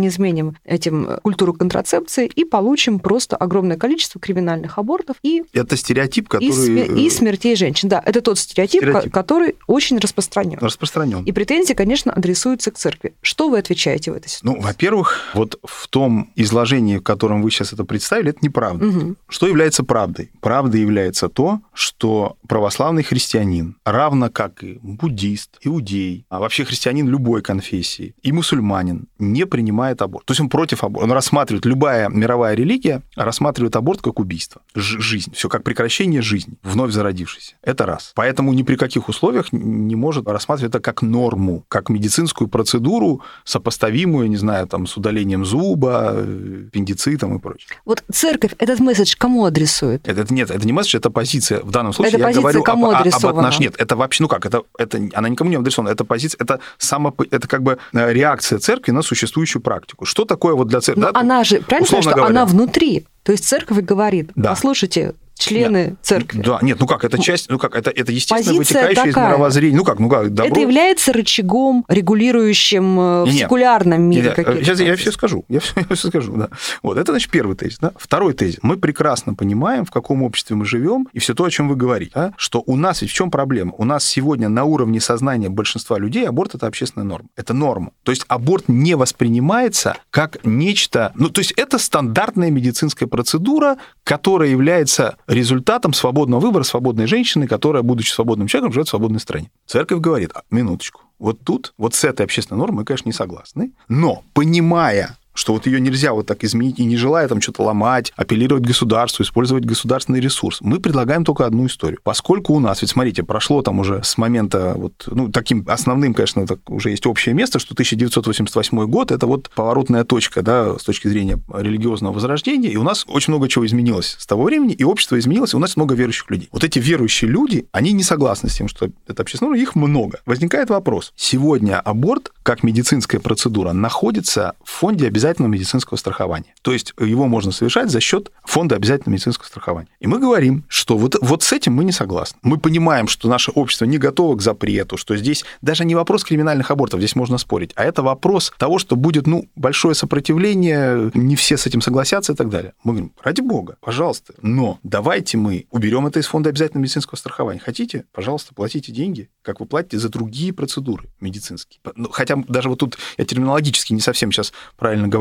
не изменим этим культуру контрацепции и получим просто огромное количество криминальных абортов и... Это стереотип, который... И, смер... и смертей женщин, да. Это тот стереотип, стереотип. который очень распространен. Распространен. И претензии, конечно, адресуются к церкви. Что вы отвечаете в этой ситуации? Ну, во-первых, вот в том изложении, в котором вы сейчас это представили, это неправда. Угу. Что является правдой? Правдой является то, что православный христианин равно как и буддист, иудей, а вообще христианин любой конфессии и мусульманин не принимает аборт. То есть он против аборта. Он рассматривает, любая мировая религия рассматривает аборт как убийство. Ж- жизнь. Все как прекращение жизни, вновь зародившейся. Это раз. Поэтому ни при каких условиях не может рассматривать это как норму. Как медицинскую процедуру, сопоставимую, не знаю, там, с удалением зуба, аппендицитом и прочее. Вот церковь этот месседж кому адресует? Это, нет, это не месседж, это позиция. В данном случае это я позиция говорю кому об, об отнош... Нет, это вообще, ну как, это, это, она никому не адресована. Это позиция, это, само, это как бы э, реакция церкви на существующую практику. Что такое вот для церкви? Но да, она же, правильно, что говоря. она внутри. То есть церковь говорит, Да. послушайте, члены церкви. Да, нет, ну как, это часть, ну как, это, это естественно Позиция вытекающее из такая. мировоззрения. Ну как, ну как, добро... Это является рычагом, регулирующим э, в Не-не. секулярном мире Не, какие-то Сейчас я процессы. все скажу. Я все, скажу, да. Вот, это, значит, первый тезис. Да? Второй тезис. Мы прекрасно понимаем, в каком обществе мы живем, и все то, о чем вы говорите. да, Что у нас ведь в чем проблема? У нас сегодня на уровне сознания большинства людей аборт это общественная норма. Это норма. То есть аборт не воспринимается как нечто. Ну, то есть это стандартная медицинская процедура, которая является результатом свободного выбора свободной женщины, которая, будучи свободным человеком, живет в свободной стране. Церковь говорит, «А, минуточку, вот тут, вот с этой общественной нормой мы, конечно, не согласны, но понимая, что вот ее нельзя вот так изменить, и не желая там что-то ломать, апеллировать государству, использовать государственный ресурс. Мы предлагаем только одну историю. Поскольку у нас, ведь смотрите, прошло там уже с момента вот, ну, таким основным, конечно, так уже есть общее место, что 1988 год – это вот поворотная точка, да, с точки зрения религиозного возрождения, и у нас очень много чего изменилось с того времени, и общество изменилось, и у нас много верующих людей. Вот эти верующие люди, они не согласны с тем, что это общественное, норма, их много. Возникает вопрос. Сегодня аборт, как медицинская процедура, находится в фонде обязательного медицинского страхования. То есть его можно совершать за счет фонда обязательного медицинского страхования. И мы говорим, что вот, вот с этим мы не согласны. Мы понимаем, что наше общество не готово к запрету, что здесь даже не вопрос криминальных абортов, здесь можно спорить, а это вопрос того, что будет ну, большое сопротивление, не все с этим согласятся и так далее. Мы говорим, ради бога, пожалуйста, но давайте мы уберем это из фонда обязательного медицинского страхования. Хотите? Пожалуйста, платите деньги, как вы платите за другие процедуры медицинские. Ну, хотя даже вот тут я терминологически не совсем сейчас правильно говорю,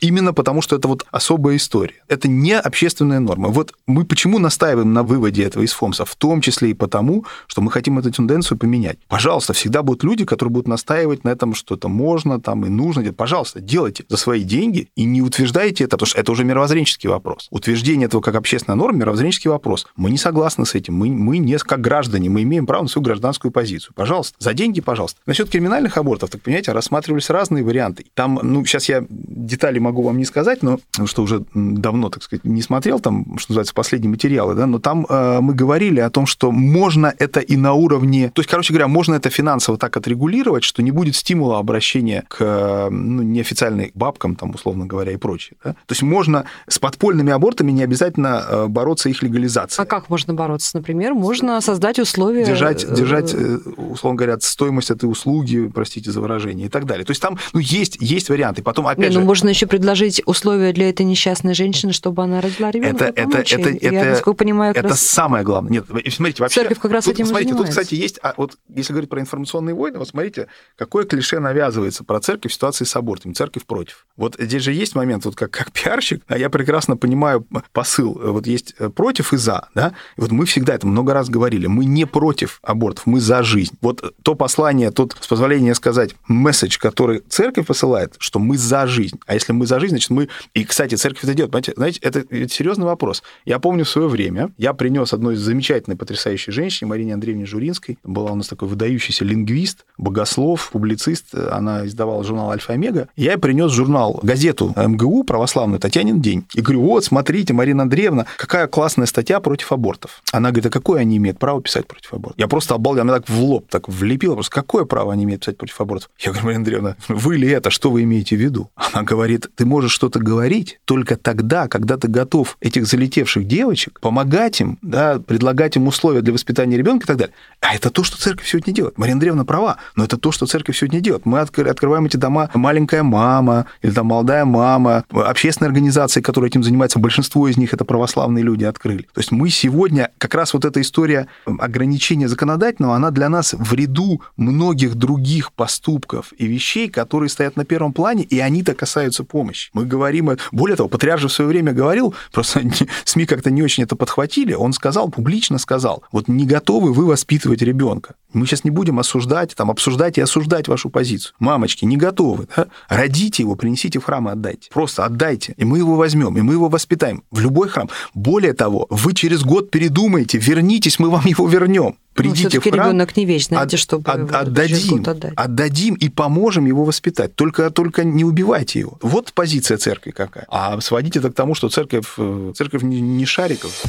именно потому что это вот особая история. Это не общественная норма. Вот мы почему настаиваем на выводе этого из ФОМСа? В том числе и потому, что мы хотим эту тенденцию поменять. Пожалуйста, всегда будут люди, которые будут настаивать на этом, что это можно там и нужно. Пожалуйста, делайте за свои деньги и не утверждайте это, потому что это уже мировоззренческий вопрос. Утверждение этого как общественная норма – мировоззренческий вопрос. Мы не согласны с этим. Мы, мы не как граждане, мы имеем право на свою гражданскую позицию. Пожалуйста, за деньги, пожалуйста. Насчет криминальных абортов, так понимаете, рассматривались разные варианты. Там, ну, сейчас я детали могу вам не сказать, но потому что уже давно, так сказать, не смотрел там, что называется, последние материалы, да, но там э, мы говорили о том, что можно это и на уровне, то есть, короче говоря, можно это финансово так отрегулировать, что не будет стимула обращения к ну, неофициальным бабкам, там, условно говоря, и прочее. Да? То есть можно с подпольными абортами не обязательно э, бороться их легализацией. А как можно бороться? Например, можно создать условия... Держать, э, держать, э, условно говоря, стоимость этой услуги, простите за выражение, и так далее. То есть там ну, есть, есть варианты. Потом, опять же, ну можно еще предложить условия для этой несчастной женщины, чтобы она родила ребенка. это, это, это, Я, это, насколько понимаю, это раз... самое главное. Нет, смотрите, вообще... Церковь как раз тут, этим Смотрите, тут, кстати, есть... а вот если говорить про информационные войны, вот смотрите, какое клише навязывается про церковь в ситуации с абортом. Церковь против. Вот здесь же есть момент, вот как, как пиарщик, а я прекрасно понимаю посыл. Вот есть э, против и за, да? И вот мы всегда это много раз говорили. Мы не против абортов, мы за жизнь. Вот то послание, тот, с позволения сказать, месседж, который церковь посылает, что мы за жизнь. А если мы за жизнь, значит, мы... И, кстати, церковь это делает. Знаете, это, это серьезный вопрос. Я помню в свое время, я принес одной замечательной, потрясающей женщине, Марине Андреевне Журинской. Была у нас такой выдающийся лингвист, богослов, публицист. Она издавала журнал «Альфа и Омега». Я ей принес журнал, газету МГУ православную «Татьянин день». И говорю, вот, смотрите, Марина Андреевна, какая классная статья против абортов. Она говорит, а какое они имеют право писать против абортов? Я просто обалдел, она так в лоб так влепила, просто какое право они имеют писать против абортов? Я говорю, Марина Андреевна, вы ли это, что вы имеете в виду? Она говорит, ты можешь что-то говорить только тогда, когда ты готов этих залетевших девочек помогать им, да, предлагать им условия для воспитания ребенка и так далее. А это то, что церковь сегодня делает. Марина Андреевна права, но это то, что церковь сегодня делает. Мы откры- открываем эти дома «Маленькая мама» или там «Молодая мама», общественные организации, которые этим занимаются, большинство из них это православные люди открыли. То есть мы сегодня, как раз вот эта история ограничения законодательного, она для нас в ряду многих других поступков и вещей, которые стоят на первом плане, и они-то касаются помощи. Мы говорим, более того, Патриарх же в свое время говорил, просто СМИ как-то не очень это подхватили, он сказал, публично сказал, вот не готовы вы воспитывать ребенка. Мы сейчас не будем осуждать, там, обсуждать и осуждать вашу позицию. Мамочки, не готовы. Да? Родите его, принесите в храм и отдайте. Просто отдайте, и мы его возьмем, и мы его воспитаем в любой храм. Более того, вы через год передумаете, вернитесь, мы вам его вернем. Придите ну, в храм, ребенок не вещь, знаете, от- чтобы от- отдадим, отдать. отдадим и поможем его воспитать. Только, только не убивайте его. Вот позиция церкви какая. А сводить это к тому, что церковь, э, церковь не, не шариков.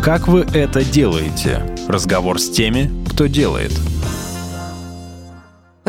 Как вы это делаете? Разговор с теми, кто делает.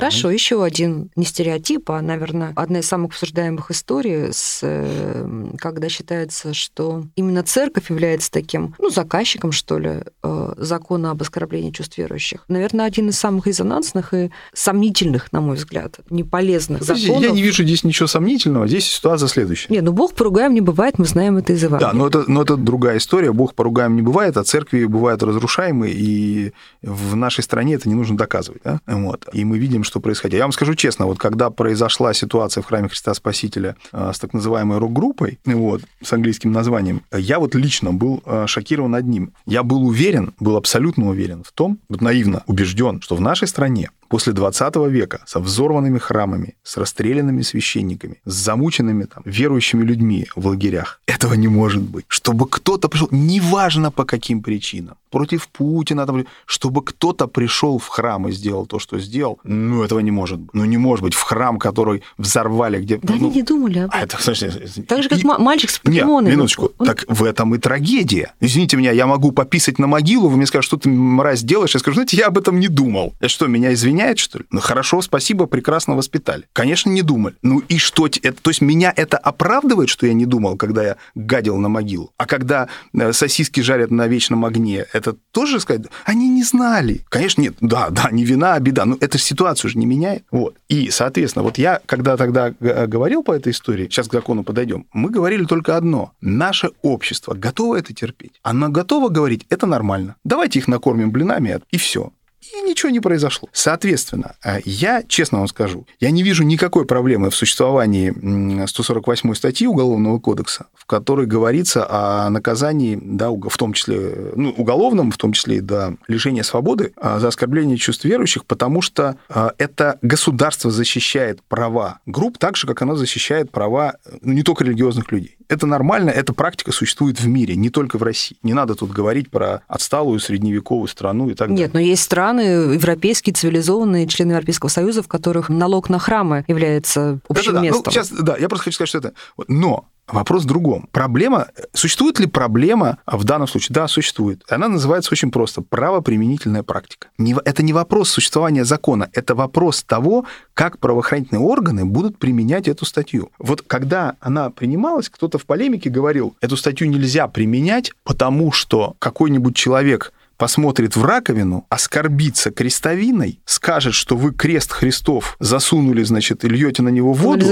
Хорошо, еще один не стереотип, а, наверное, одна из самых обсуждаемых историй, с, э, когда считается, что именно церковь является таким, ну, заказчиком, что ли, э, закона об оскорблении чувств верующих. Наверное, один из самых резонансных и сомнительных, на мой взгляд, неполезных Подожди, законов. Я не вижу здесь ничего сомнительного. Здесь ситуация следующая. Не, ну Бог поругаем не бывает, мы знаем это из Евангелия. Да, но это, но это другая история. Бог поругаем не бывает, а церкви бывают разрушаемые, и в нашей стране это не нужно доказывать. Да? Вот. И мы видим, что происходит. Я вам скажу честно, вот когда произошла ситуация в храме Христа Спасителя э, с так называемой рок-группой, вот, с английским названием, я вот лично был э, шокирован одним. Я был уверен, был абсолютно уверен в том, вот наивно убежден, что в нашей стране после 20 века со взорванными храмами, с расстрелянными священниками, с замученными там, верующими людьми в лагерях. Этого не может быть. Чтобы кто-то пришел, неважно по каким причинам, против Путина, там, чтобы кто-то пришел в храм и сделал то, что сделал, ну, этого не может быть. Ну, не может быть в храм, который взорвали, где... Да ну, они не думали об а этом. это, слушайте, Так же, как и- ма- мальчик с нет, покемонами. минуточку. Он- Так в этом и трагедия. Извините меня, я могу пописать на могилу, вы мне скажете, что ты, мразь, делаешь? Я скажу, знаете, я об этом не думал. Это что, меня извиняет, что ли? Ну, хорошо, спасибо, прекрасно воспитали. Конечно, не думали. Ну и что? Это, то есть меня это оправдывает, что я не думал, когда я гадил на могилу? А когда э, сосиски жарят на вечном огне, это тоже сказать? Они не знали. Конечно, нет. Да, да, не вина, а беда. Но это же ситуацию же не меняет. Вот. И, соответственно, вот я, когда тогда г- говорил по этой истории, сейчас к закону подойдем, мы говорили только одно. Наше общество готово это терпеть. Оно готово говорить, это нормально. Давайте их накормим блинами, и все. И ничего не произошло. Соответственно, э, я, честно вам скажу, я не вижу никакой проблемы в существовании м, 148 статьи Уголовного кодекса, в которой говорится о наказании, да, в том числе, э, ну, уголовном, в том числе и до лишения свободы а, за оскорбление чувств верующих, потому что а, это государство защищает права групп так же, как оно защищает права э, ну, не только религиозных людей. Это нормально, эта практика существует в мире, не только в России. Не надо тут говорить про отсталую средневековую страну и так далее. Нет, но есть страны европейские, цивилизованные, члены Европейского Союза, в которых налог на храмы является общим Это да. местом. Ну, сейчас, да, я просто хочу сказать, что это... Но вопрос в другом. Проблема... Существует ли проблема в данном случае? Да, существует. Она называется очень просто. Правоприменительная практика. Не это не вопрос существования закона, это вопрос того, как правоохранительные органы будут применять эту статью. Вот когда она принималась, кто-то в полемике говорил, эту статью нельзя применять, потому что какой-нибудь человек посмотрит в раковину, оскорбится крестовиной, скажет, что вы крест Христов засунули, значит, и льете на него воду,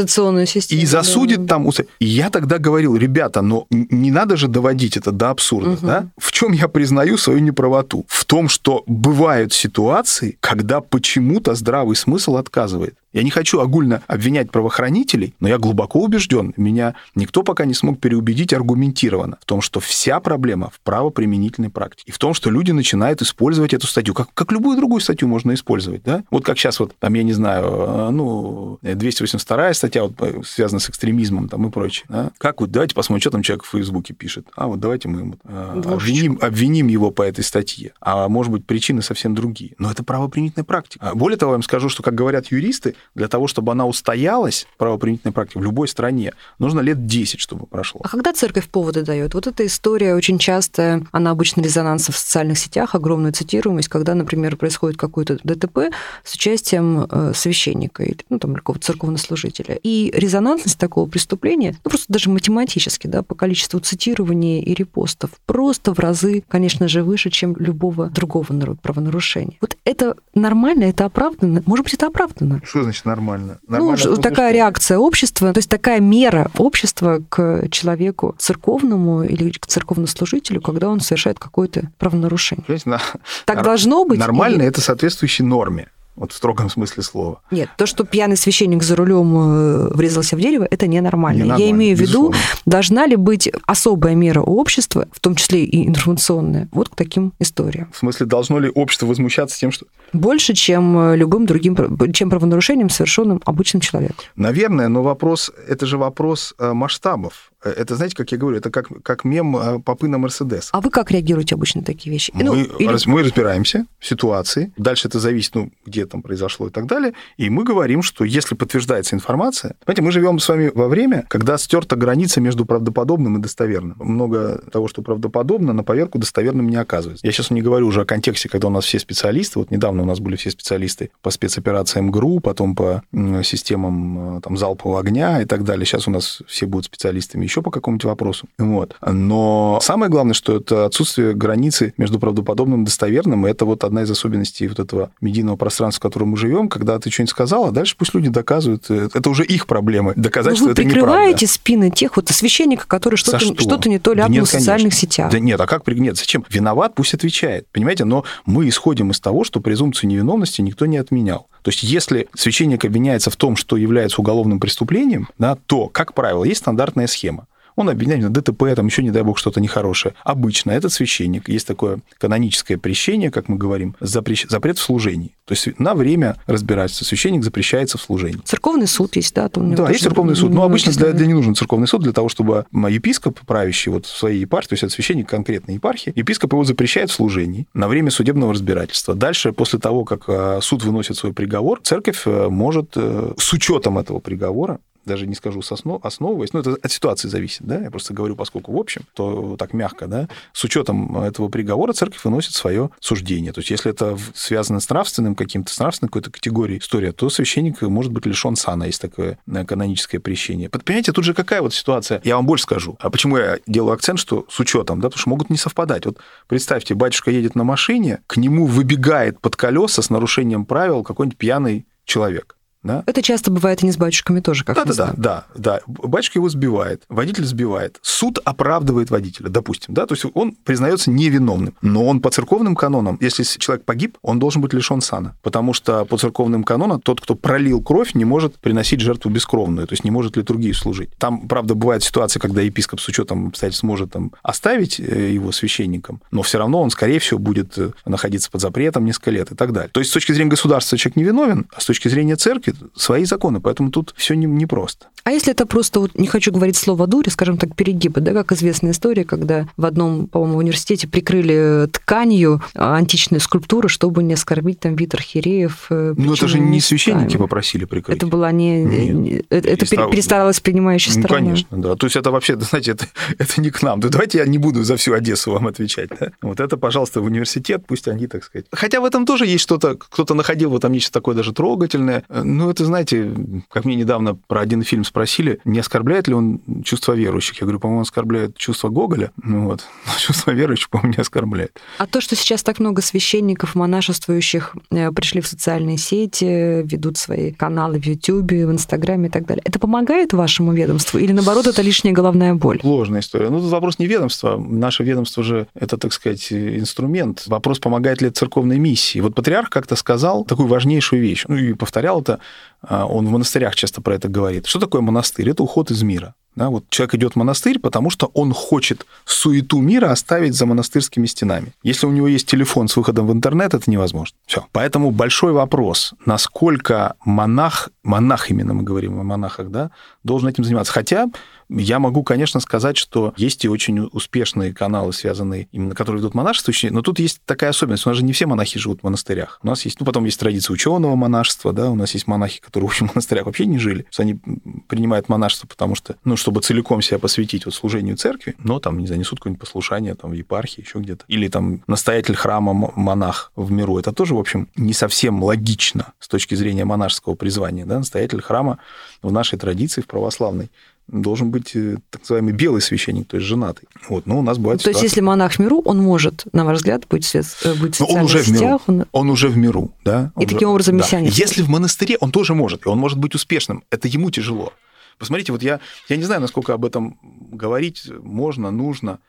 систему. и засудит да. там. усы. И я тогда говорил, ребята, но не надо же доводить это до абсурда. Мгм. Да? В чем я признаю свою неправоту? В том, что бывают ситуации, когда почему-то здравый смысл отказывает. Я не хочу огульно обвинять правоохранителей, но я глубоко убежден, меня никто пока не смог переубедить аргументированно в том, что вся проблема в правоприменительной практике. И в том, что люди начинают использовать эту статью, как, как любую другую статью можно использовать. Да? Вот как сейчас, вот, там, я не знаю, э, ну, 282 статья, вот, э, связана с экстремизмом там, и прочее. Да? Как вот, давайте посмотрим, что там человек в Фейсбуке пишет. А вот давайте мы ему, э, обвиним, обвиним его по этой статье. А может быть, причины совсем другие. Но это правоприменительная практика. А Более того, я вам скажу, что, как говорят юристы, для того, чтобы она устоялась, правоприменительная практика, в любой стране, нужно лет 10, чтобы прошло. А когда церковь поводы дает? Вот эта история очень часто, она обычно резонансна в социальных сетях, огромная цитируемость, когда, например, происходит какой-то ДТП с участием э, священника или ну, там, какого-то церковнослужителя. И резонансность такого преступления, ну, просто даже математически, да, по количеству цитирований и репостов, просто в разы, конечно же, выше, чем любого другого нару- правонарушения. Вот это нормально, это оправданно? Может быть, это оправданно? Что значит нормально? Ну, Нормально смысле, такая что? реакция общества, то есть такая мера общества к человеку церковному или к церковнослужителю, когда он совершает какое-то правонарушение. Понимаете, на- Так должно быть? Нормально или- это соответствующей норме. Вот в строгом смысле слова. Нет, то, что пьяный священник за рулем э, врезался в дерево, это ненормально. Ненормально, Я имею в виду, должна ли быть особая мера у общества, в том числе и информационная, вот к таким историям. В смысле, должно ли общество возмущаться тем, что... Больше, чем э, любым другим, чем правонарушением, совершенным обычным человеком. Наверное, но вопрос, это же вопрос э, масштабов. Это, знаете, как я говорю, это как, как мем э, попы на Мерседес. А вы как реагируете обычно на такие вещи? Мы, ну, или... раз, мы разбираемся в ситуации, дальше это зависит, ну, где там произошло и так далее, и мы говорим, что если подтверждается информация... Понимаете, мы живем с вами во время, когда стерта граница между правдоподобным и достоверным. Много того, что правдоподобно, на поверку достоверным не оказывается. Я сейчас не говорю уже о контексте, когда у нас все специалисты, вот недавно у нас были все специалисты по спецоперациям ГРУ, потом по системам э, там, залпового огня и так далее. Сейчас у нас все будут специалистами еще по какому-нибудь вопросу. Вот. Но самое главное, что это отсутствие границы между правдоподобным и достоверным, и это вот одна из особенностей вот этого медийного пространства, в котором мы живем, когда ты что-нибудь сказал, а дальше пусть люди доказывают. Э, это уже их проблемы. Доказать, что это неправда. Вы прикрываете спины тех вот священника, который что-то, что? что-то не то ляпнул да нет, в социальных конечно. сетях. Да нет, а как нет? Зачем? Виноват, пусть отвечает. Понимаете? Но мы исходим из того, что презумпцию невиновности никто не отменял. То есть, если священник обвиняется в том, что является уголовным преступлением, да, то, как правило, есть стандартная схема он обвиняет на ДТП, там еще, не дай бог, что-то нехорошее. Обычно этот священник, есть такое каноническое прещение, как мы говорим, запрещ... запрет в служении. То есть на время разбирательства священник запрещается в служении. Церковный суд есть, да? Там да, есть церковный суд. Но обычно для, для не нужен церковный суд для того, чтобы епископ, правящий вот в своей епархии, то есть это священник конкретной епархии, епископ его запрещает в служении на время судебного разбирательства. Дальше, после того, как э, суд выносит свой приговор, церковь э, может э, с учетом этого приговора даже не скажу с основ, основываясь, ну, это от ситуации зависит, да, я просто говорю, поскольку в общем, то так мягко, да, с учетом этого приговора церковь выносит свое суждение. То есть, если это связано с нравственным каким-то, с нравственной какой-то категорией история, то священник может быть лишен сана, есть такое э, каноническое прещение. Понимаете, тут же какая вот ситуация? Я вам больше скажу. А почему я делаю акцент, что с учетом, да, потому что могут не совпадать. Вот представьте, батюшка едет на машине, к нему выбегает под колеса с нарушением правил какой-нибудь пьяный человек. Да? Это часто бывает и не с батюшками тоже, как да, да, да, да, да. Батюшка его сбивает, водитель сбивает. Суд оправдывает водителя, допустим, да, то есть он признается невиновным. Но он по церковным канонам, если человек погиб, он должен быть лишен сана. Потому что по церковным канонам тот, кто пролил кровь, не может приносить жертву бескровную, то есть не может литургии служить. Там, правда, бывает ситуация, когда епископ с учетом обстоятельств может там, оставить э, его священником, но все равно он, скорее всего, будет э, находиться под запретом несколько лет и так далее. То есть с точки зрения государства человек невиновен, а с точки зрения церкви церкви свои законы, поэтому тут все непросто. Не а если это просто, вот, не хочу говорить слово дури, скажем так, перегибы, да, как известная история, когда в одном, по-моему, университете прикрыли тканью античные скульптуры, чтобы не оскорбить там вид архиереев. Э, ну, это же не священники попросили прикрыть. Это была не... Нет. Это, это став... перестаралась принимающая ну, сторона. конечно, да. То есть это вообще, знаете, это, это не к нам. Да давайте я не буду за всю Одессу вам отвечать. Да? Вот это, пожалуйста, в университет, пусть они, так сказать. Хотя в этом тоже есть что-то, кто-то находил вот там нечто такое даже трогательное. Ну, это, знаете, как мне недавно про один фильм спросили, не оскорбляет ли он чувство верующих. Я говорю, по-моему, оскорбляет чувство Гоголя. Ну вот, но чувство верующих, по-моему, не оскорбляет. А то, что сейчас так много священников, монашествующих э, пришли в социальные сети, ведут свои каналы в Ютубе, в Инстаграме и так далее, это помогает вашему ведомству или, наоборот, это лишняя головная боль? Сложная история. Ну, тут вопрос не ведомства. Наше ведомство же это, так сказать, инструмент. Вопрос, помогает ли это церковной миссии. Вот патриарх как-то сказал такую важнейшую вещь, ну и повторял это он в монастырях часто про это говорит. Что такое монастырь? Это уход из мира. Да, вот человек идет в монастырь, потому что он хочет суету мира оставить за монастырскими стенами. Если у него есть телефон с выходом в интернет, это невозможно. Все. Поэтому большой вопрос, насколько монах, монах именно мы говорим о монахах, да, должен этим заниматься. Хотя я могу, конечно, сказать, что есть и очень успешные каналы, связанные именно, которые ведут монашество, но тут есть такая особенность. У нас же не все монахи живут в монастырях. У нас есть, ну, потом есть традиция ученого монашества, да, у нас есть монахи, которые, в монастырях вообще не жили. То есть они принимают монашество, потому что, ну, чтобы целиком себя посвятить вот служению церкви, но там, не знаю, несут какое-нибудь послушание там в епархии, еще где-то. Или там настоятель храма монах в миру. Это тоже, в общем, не совсем логично с точки зрения монашеского призвания, да, настоятель храма в нашей традиции, в православной, должен быть э, так называемый белый священник, то есть женатый. Вот, но у нас бывает. То ситуация... есть, если монах в миру, он может, на ваш взгляд, быть, э, быть в он уже в миру. Он... он уже в миру, да. Он и таким образом да. миссионер. Если в монастыре, он тоже может, и он может быть успешным. Это ему тяжело. Посмотрите, вот я, я не знаю, насколько об этом говорить можно, нужно,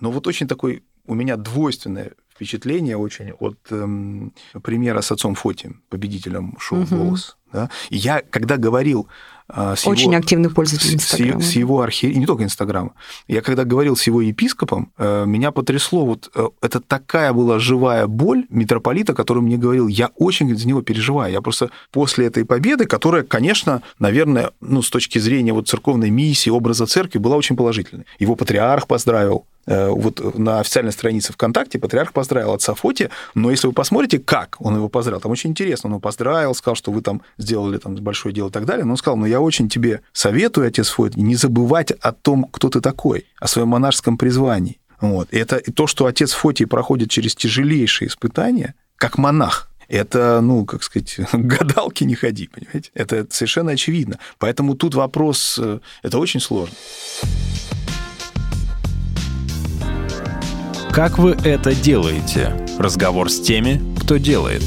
но вот очень такой у меня двойственное впечатление очень от эм, примера с отцом Фоти, победителем шоу «Голос». Да? И я, когда говорил с Очень его, активный пользователь Инстаграма. С, с его архиереем, не только Инстаграма. Я когда говорил с его епископом, э, меня потрясло, вот э, это такая была живая боль митрополита, который мне говорил, я очень за него переживаю. Я просто после этой победы, которая, конечно, наверное, ну, с точки зрения вот церковной миссии, образа церкви, была очень положительной. Его патриарх поздравил, вот на официальной странице ВКонтакте патриарх поздравил отца Фоти, но если вы посмотрите, как он его поздравил, там очень интересно, он его поздравил, сказал, что вы там сделали там большое дело и так далее, но он сказал, ну я очень тебе советую, отец Фоти, не забывать о том, кто ты такой, о своем монашеском призвании. Вот. И это то, что отец Фотий проходит через тяжелейшие испытания, как монах, это, ну, как сказать, гадалки не ходи, понимаете? Это совершенно очевидно. Поэтому тут вопрос, э, это очень сложно. Как вы это делаете? Разговор с теми, кто делает.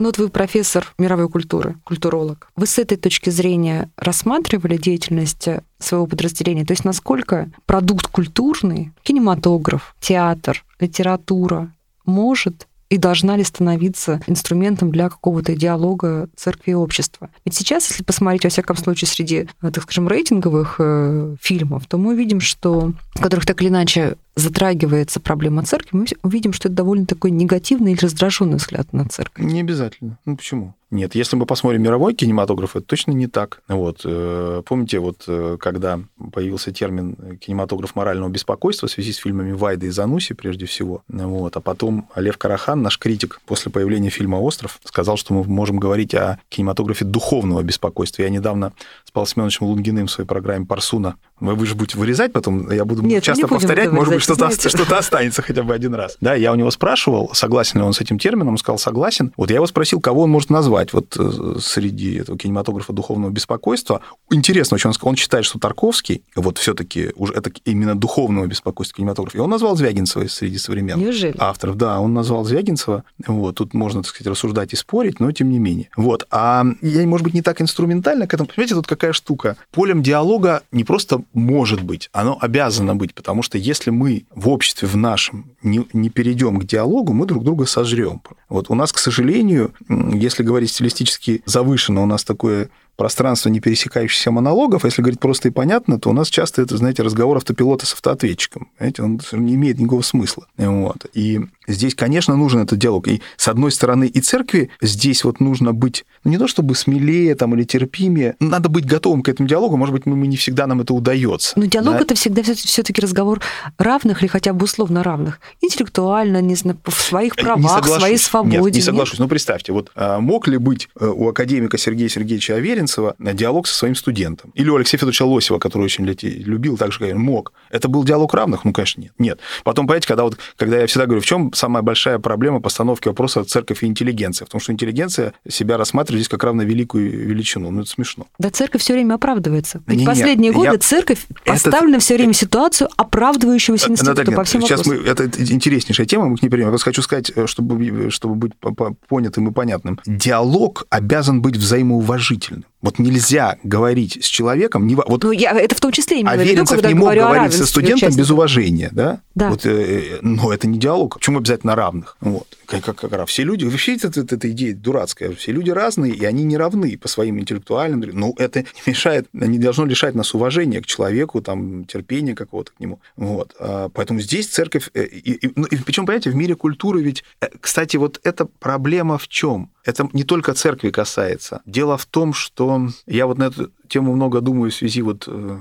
Ну вот вы профессор мировой культуры, культуролог. Вы с этой точки зрения рассматривали деятельность своего подразделения? То есть насколько продукт культурный, кинематограф, театр, литература может и должна ли становиться инструментом для какого-то диалога церкви и общества. Ведь сейчас, если посмотреть, во всяком случае, среди, так скажем, рейтинговых э, фильмов, то мы видим, что в которых так или иначе затрагивается проблема церкви, мы увидим, что это довольно такой негативный или раздраженный взгляд на церковь. Не обязательно. Ну почему? Нет, если мы посмотрим мировой кинематограф, это точно не так. Вот. Э, помните, вот э, когда появился термин кинематограф морального беспокойства в связи с фильмами Вайда и Зануси, прежде всего, вот, а потом Лев Карахан, наш критик, после появления фильма «Остров», сказал, что мы можем говорить о кинематографе духовного беспокойства. Я недавно с Павлом Семеновичем Лунгиным в своей программе «Парсуна» вы же будете вырезать потом, я буду Нет, часто повторять, может быть, что-то, что-то останется хотя бы один раз. Да, я у него спрашивал, согласен ли он с этим термином, он сказал, согласен. Вот я его спросил, кого он может назвать вот э, среди этого кинематографа духовного беспокойства. Интересно очень, он сказал, он считает, что Тарковский, вот все таки уже это именно духовного беспокойства кинематографа, и он назвал Звягинцева среди современных Неужели? авторов. Да, он назвал Звягинцева, вот, тут можно, так сказать, рассуждать и спорить, но тем не менее. Вот, а я, может быть, не так инструментально к этому, понимаете, тут какая штука. Полем диалога не просто может быть, оно обязано быть, потому что если мы в обществе, в нашем, не, не перейдем к диалогу, мы друг друга сожрем. Вот у нас, к сожалению, если говорить стилистически завышенно, у нас такое пространство не пересекающихся монологов, если говорить просто и понятно, то у нас часто это, знаете, разговор автопилота с автоответчиком. Знаете, он не имеет никакого смысла. Вот. И здесь, конечно, нужен этот диалог. И с одной стороны, и церкви здесь вот нужно быть, ну, не то чтобы смелее там, или терпимее, надо быть готовым к этому диалогу. Может быть, мы, мы не всегда нам это удается. Но диалог да? это всегда все-таки разговор равных или хотя бы условно равных. Интеллектуально, не знаю, в своих правах, в своей свободе. Нет, не соглашусь. Нет? Ну, представьте, вот а, мог ли быть э, у академика Сергея Сергеевича Аверин Мезенцева на диалог со своим студентом. Или у Алексея Федоровича Лосева, который очень любил, так же, как мог. Это был диалог равных? Ну, конечно, нет. Нет. Потом, понимаете, когда, вот, когда я всегда говорю, в чем самая большая проблема постановки вопроса церковь и интеллигенция? В том, что интеллигенция себя рассматривает здесь как равно великую величину. Ну, это смешно. Да, церковь все время оправдывается. Ведь не, последние годы я... церковь поставлена этот... все время в ситуацию оправдывающегося института Наталья, по всем сейчас вопросам. мы, это интереснейшая тема, мы к ней перейдем. Я просто хочу сказать, э, чтобы, чтобы быть понятым и понятным. Диалог обязан быть взаимоуважительным. Вот нельзя говорить с человеком... Не, вот, ну, я это в том числе имею а в виду, когда не мог говорить со студентом без уважения, да? Да. Вот, э, но это не диалог. Почему обязательно равных? Вот. Как, как, как, все люди... Вообще это, это, эта идея дурацкая. Все люди разные, и они не равны по своим интеллектуальным... Ну, это не мешает, не должно лишать нас уважения к человеку, там, терпения какого-то к нему. Вот. А, поэтому здесь церковь... Э, и, и, ну, и, причем, понимаете, в мире культуры ведь... Э, кстати, вот эта проблема в чем? Это не только церкви касается. Дело в том, что я вот на эту тему много думаю в связи вот, э,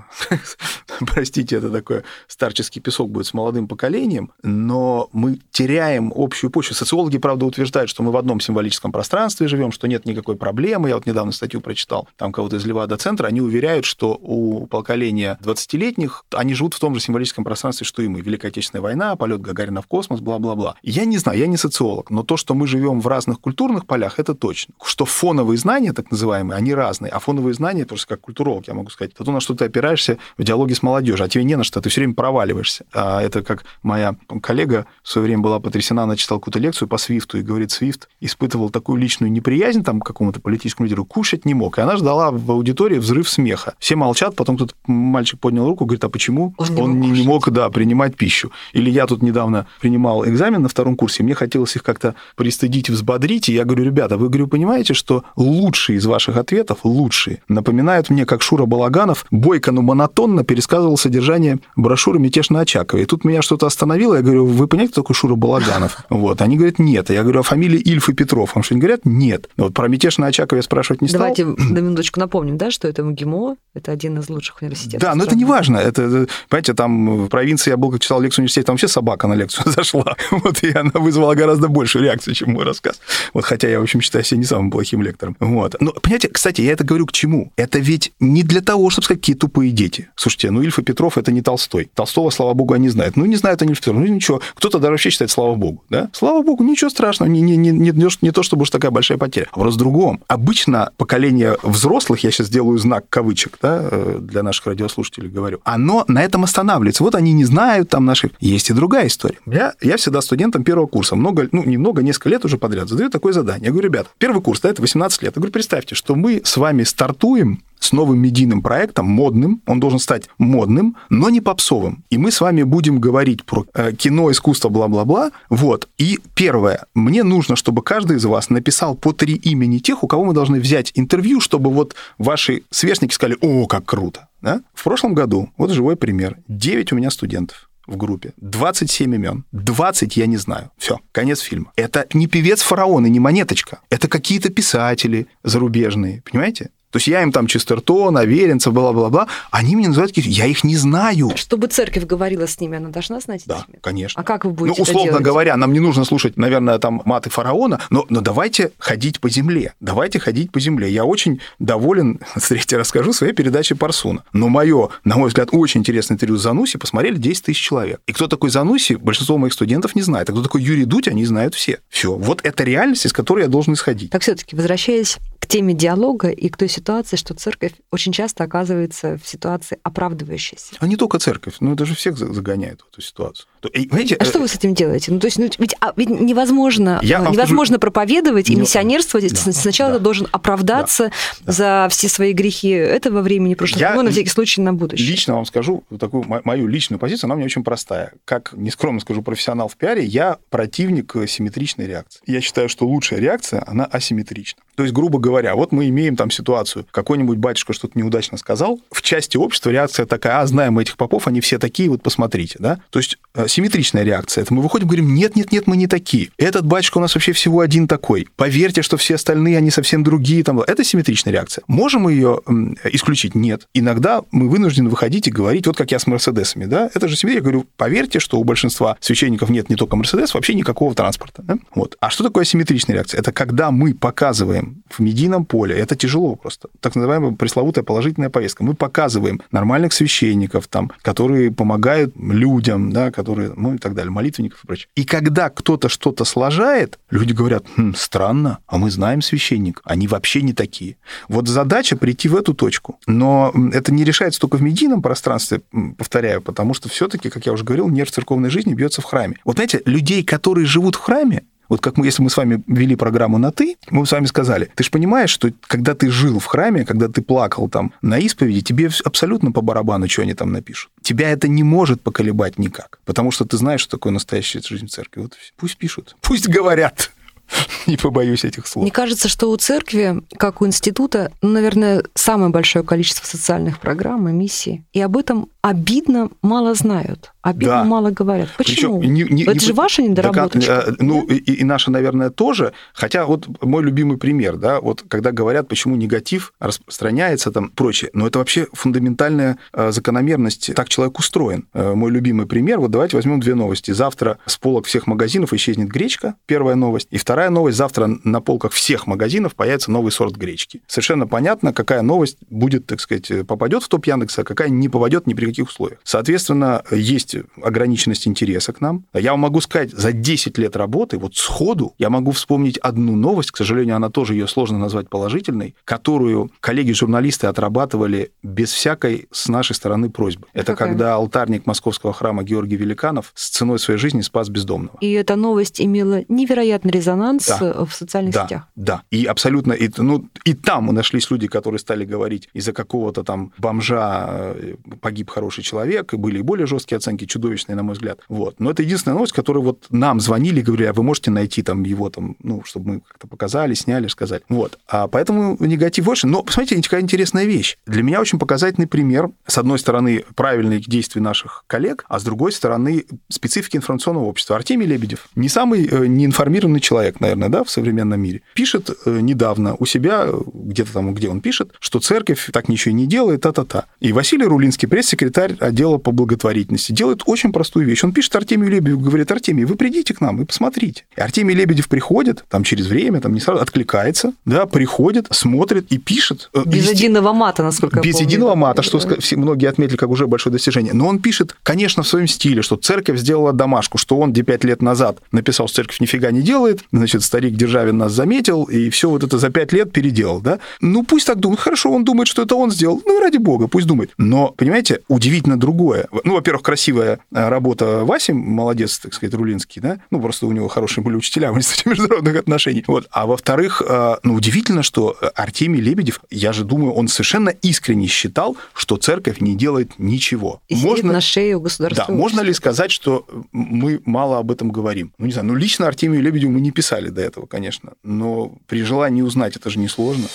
простите, это такой старческий песок будет с молодым поколением, но мы теряем общую почву. Социологи, правда, утверждают, что мы в одном символическом пространстве живем, что нет никакой проблемы. Я вот недавно статью прочитал, там кого-то из Левада-центра, они уверяют, что у поколения 20-летних они живут в том же символическом пространстве, что и мы. Великая Отечественная война, полет Гагарина в космос, бла-бла-бла. Я не знаю, я не социолог, но то, что мы живем в разных культурных полях, это точно. Что фоновые знания, так называемые, они разные, а фоновые знания, просто как культуролог, я могу сказать, это то, на что ты опираешься в диалоге с молодежью, а тебе не на что, ты все время проваливаешься. А это как моя коллега в свое время была потрясена, она читала какую-то лекцию по Свифту и говорит, Свифт испытывал такую личную неприязнь там к какому-то политическому лидеру, кушать не мог. И она ждала в аудитории взрыв смеха. Все молчат, потом кто-то мальчик поднял руку, говорит, а почему Он не он не, не мог, да, принимать пищу? Или я тут недавно принимал экзамен на втором курсе, мне хотелось их как-то пристыдить, взбодрить, и я говорю, ребята, вы, говорю, понимаете, что лучшие из ваших ответов, лучшие, напоминают мне, как Шура Балаганов бойко, но монотонно пересказывал содержание брошюры «Мятеж на Очакове». И тут меня что-то остановило, я говорю, вы понимаете, кто такой Шура Балаганов? Вот, они говорят, нет. Я говорю, а фамилия Ильф и Петров? Вам что-нибудь говорят? Нет. Вот про «Мятеж на Очакове» я спрашивать не стал. Давайте на минуточку напомним, да, что это МГИМО, это один из лучших университетов. Да, но это не важно. Это, это, понимаете, там в провинции я был, как читал лекцию в университете, там вообще собака на лекцию зашла. Вот, и она вызвала гораздо большую реакцию, чем мой рассказ. Вот, хотя я, в общем, считаю себя не самым плохим лектором. Вот. Но, понимаете, кстати, я это говорю к чему? Это ведь не для того, чтобы сказать, какие тупые дети. Слушайте, ну Ильф и Петров – это не Толстой. Толстого, слава богу, они знают. Ну, не знают они Ильф Петров. Ну, ничего. Кто-то даже вообще считает, слава богу. Да? Слава богу, ничего страшного. Не, не, не, не, не то, чтобы уж такая большая потеря. Вопрос в другом. Обычно поколение взрослых, я сейчас делаю знак кавычек, да, э, для наших радиослушателей говорю, оно на этом останавливается. Вот они не знают там наших... Есть и другая история. Я, я всегда студентам первого курса, много, ну, немного, несколько лет уже подряд задаю такое задание. Я говорю, ребята, первый курс, да, это 18 лет. Я говорю, представьте, что мы с вами стартуем с новым медийным проектом, модным, он должен стать модным, но не попсовым. И мы с вами будем говорить про э, кино, искусство, бла-бла-бла. Вот. И первое, мне нужно, чтобы каждый из вас написал по три имени тех, у кого мы должны взять интервью, чтобы вот ваши сверстники сказали, о, как круто. Да? В прошлом году, вот живой пример, 9 у меня студентов в группе. 27 имен. 20 я не знаю. Все, конец фильма. Это не певец фараон и не монеточка. Это какие-то писатели зарубежные, понимаете? То есть я им там Честертон, Аверинцев, бла-бла-бла. Они мне называют какие-то... Я их не знаю. Чтобы церковь говорила с ними, она должна знать Да, эти имена? конечно. А как вы Ну, будете это условно делать? говоря, нам не нужно слушать, наверное, там маты фараона, но, но давайте ходить по земле. Давайте ходить по земле. Я очень доволен, третий расскажу, своей передаче Парсуна. Но мое, на мой взгляд, очень интересное интервью с Зануси посмотрели 10 тысяч человек. И кто такой Зануси, большинство моих студентов не знает. А кто такой Юрий Дудь, они знают все. Все. Вот это реальность, из которой я должен исходить. Так все-таки, возвращаясь к теме диалога и к той ситуации, что церковь очень часто оказывается в ситуации оправдывающейся. А не только церковь, но это же всех за- загоняет в эту ситуацию. И, знаете, А что вы с этим делаете? Ну, то есть, ну, ведь, а, ведь невозможно, Я вам невозможно проповедовать и Не- миссионерствовать. Да, Сначала да, ты должен оправдаться да. за все свои грехи этого времени прошлого, Я ну, на всякий случай на будущее. Лично вам скажу такую мо- мою личную позицию, она у меня очень простая. Как нескромно скажу профессионал в пиаре, я противник э, симметричной реакции. Я считаю, что лучшая реакция, она асимметрична. То есть, грубо говоря, вот мы имеем там ситуацию, какой-нибудь батюшка что-то неудачно сказал, в части общества реакция такая, а, знаем мы этих попов, они все такие, вот посмотрите, да? То есть, э, симметричная реакция. Это мы выходим говорим, нет-нет-нет, мы не такие. Этот батюшка у нас вообще всего один такой. Поверьте, что все остальные, они совсем другие. Там. Это симметричная реакция. Можем мы ее исключить? Нет. Иногда мы вынуждены выходить и говорить, вот как я с Мерседесами, да? Это же симметрия. Я говорю, поверьте, что у большинства священников нет не только Мерседес, вообще никакого транспорта. да? Вот. А что такое симметричная реакция? Это когда мы показываем в медийном поле, это тяжело просто, так называемая пресловутая положительная повестка. Мы показываем нормальных священников, там, которые помогают людям, да, которые, ну и так далее, молитвенников и прочее. И когда кто-то что-то сложает, люди говорят, «Хм, странно, а мы знаем священник, они вообще не такие. Вот задача прийти в эту точку. Но это не решается только в медийном пространстве, повторяю, потому что все-таки, как я уже говорил, нерв церковной жизни бьется в храме. Вот знаете, людей, которые живут в храме, вот как мы, если мы с вами вели программу на «ты», мы с вами сказали, ты же понимаешь, что когда ты жил в храме, когда ты плакал там на исповеди, тебе абсолютно по барабану, что они там напишут. Тебя это не может поколебать никак, потому что ты знаешь, что такое настоящая жизнь церкви. Вот пусть пишут, пусть говорят. Не побоюсь этих слов. Мне кажется, что у церкви, как у института, ну, наверное, самое большое количество социальных программ и миссий. И об этом обидно мало знают, обидно Да. мало говорят. Почему? Причем не- не- Это не же ваша недоработка. а, Ну, и, и наша, наверное, тоже. Хотя вот мой любимый пример, да, вот когда говорят, почему негатив распространяется там, прочее. Но это вообще фундаментальная э, закономерность. Так человек устроен. Э, Мой любимый пример, вот давайте возьмем две новости. Завтра с полок всех магазинов исчезнет гречка, первая новость. И вторая новость, завтра на полках всех магазинов появится новый сорт гречки. Совершенно понятно, какая новость будет, так сказать, попадет в топ Яндекса, а какая не попадет ни при каких никаких условиях. Соответственно, есть ограниченность интереса к нам. Я вам могу сказать, за 10 лет работы, вот сходу, я могу вспомнить одну новость, к сожалению, она тоже ее сложно назвать положительной, которую коллеги-журналисты отрабатывали без всякой с нашей стороны просьбы. Это Какая? когда алтарник московского храма Георгий Великанов с ценой своей жизни спас бездомного. И эта новость имела невероятный резонанс Да. э, в социальных да, сетях. Да, и абсолютно, и, ну, и там нашлись люди, которые стали говорить, из-за какого-то там бомжа э, погиб хороший человек, и были и более жесткие оценки, чудовищные, на мой взгляд. Вот. Но это единственная новость, которую вот нам звонили говорили, а вы можете найти там его там, ну, чтобы мы как-то показали, сняли, сказали. Вот. А поэтому негатив больше. Но, посмотрите, какая интересная вещь. Для меня очень показательный пример. С одной стороны, правильных действий наших коллег, а с другой стороны, специфики информационного общества. Артемий Лебедев, не самый э, неинформированный человек, наверное, да, в современном мире, пишет э, недавно у себя, э, где-то там, где он пишет, что церковь так ничего и не делает, та-та-та. И Василий Рулинский, пресс-секретарь отдела по благотворительности, делает очень простую вещь. Он пишет Артемию Лебедеву, говорит, Артемий, вы придите к нам и посмотрите. И Артемий Лебедев приходит, там через время, там не сразу, откликается, да, приходит, смотрит и пишет. э, Без есте- единого мата, насколько я без помню. единого мата, что все, многие отметили как уже большое достижение. Но он пишет, конечно, в своем стиле, что церковь сделала домашку, что он где пять лет назад написал, что церковь нифига не делает, значит, старик Державин нас заметил, и все вот это за пять лет переделал, да? Ну, пусть так думает. Хорошо, он думает, что это он сделал. Ну, ради бога, пусть думает. Но, понимаете, удивительно другое. Ну, во-первых, красивая э, работа Васи, молодец, так сказать, Рулинский, да? Ну, просто у него хорошие были учителя в институте международных отношений. Вот. А во-вторых, э, ну, удивительно, что Артемий Лебедев, я же думаю, он совершенно искренне считал, что церковь не делает ничего. И сидит на шее у государства. Да, можно ли сказать, что мы мало об этом говорим? Ну, не знаю, ну, лично Артемию Лебедеву мы не писали до этого, конечно, но при желании узнать это же несложно.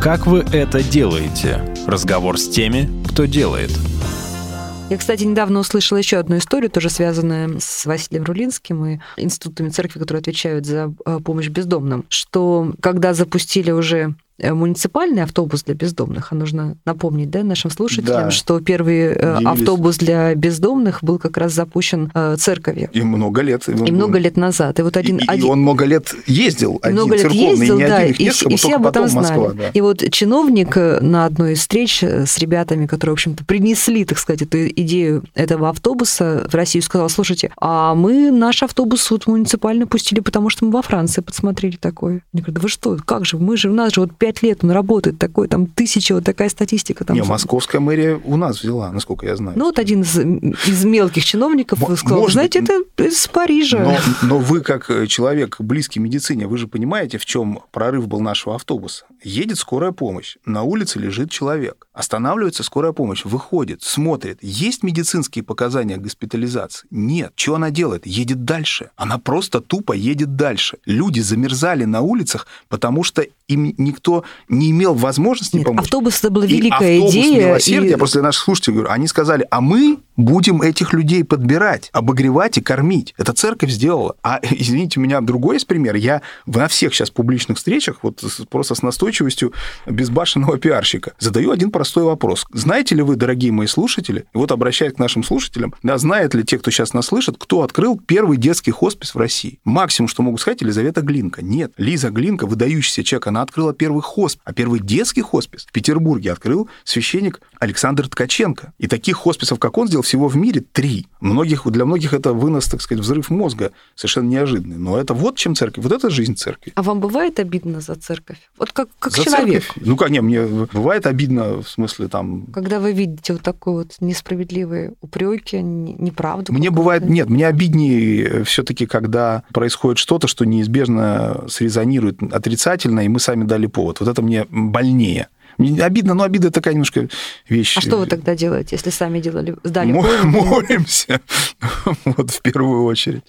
Как вы это делаете? Разговор с теми, кто делает. Я, кстати, недавно услышала еще одну историю, тоже связанную с Василием Рулинским и институтами церкви, которые отвечают за э, помощь бездомным, что когда запустили уже муниципальный автобус для бездомных, а нужно напомнить да, нашим слушателям, Да. что первый э, Удивились. автобус для бездомных был как раз запущен э, церковью. И много лет. И много лет назад. И вот один, и, и один- он много лет ездил, и один много лет церковный, ездил, и не да, один, их и, несколько, и вот все только об этом знали. Москва, да. И вот чиновник э, на одной из встреч э, с ребятами, которые, в общем-то, принесли, так сказать, эту идею этого автобуса в Россию, сказал, слушайте, а мы наш автобус вот муниципально пустили, потому что мы во Франции подсмотрели такое. Они говорят, да вы что, как же, мы же, у нас же вот пять лет он работает, такой там тысяча, вот такая статистика. Там Не, московская мэрия у нас взяла, насколько я знаю. Ну, вот один из, из мелких чиновников Мо- сказал, может- знаете, это из Парижа. Но, но вы, как э, человек близкий медицине, вы же понимаете, в чем прорыв был нашего автобуса. Едет скорая помощь, на улице лежит человек, останавливается скорая помощь, выходит, смотрит, есть медицинские показания госпитализации? Нет. Что она делает? Едет дальше. Она просто тупо едет дальше. Люди замерзали на улицах, потому что им никто не имел возможности Нет, помочь. автобус это была И великая автобус идея. милосердия, и- я для наших слушателей говорю, они сказали, а мы будем этих людей подбирать, обогревать и кормить. Это церковь сделала. А, извините, у меня другой есть пример. Я на всех сейчас публичных встречах, вот просто с настойчивостью безбашенного пиарщика, задаю один простой вопрос. Знаете ли вы, дорогие мои слушатели, вот обращаясь к нашим слушателям, да, знают ли те, кто сейчас нас слышит, кто открыл первый детский хоспис в России? Максимум, что могу сказать, Елизавета Глинка. Нет, Лиза Глинка, выдающийся человек, она открыла первый хоспис, а первый детский хоспис в Петербурге открыл священник Александр Ткаченко. И таких хосписов, как он сделал, всего в мире три. Многих, для многих это вынос, так сказать, взрыв мозга совершенно неожиданный. Но это вот чем церковь, вот это жизнь церкви. А вам бывает обидно за церковь? Вот как, как За человек. церковь? Ну, не, мне бывает обидно, в смысле, там... Когда вы видите вот такой вот несправедливые упреки, неправду. Мне бывает, нет, мне обиднее все-таки, когда происходит что-то, что неизбежно срезонирует отрицательно, и мы сами дали повод. Вот это мне больнее. Обидно, но обида такая немножко вещь. А что вы тогда делаете, если сами делали, сдали Мо-? Молимся. Вот в первую очередь.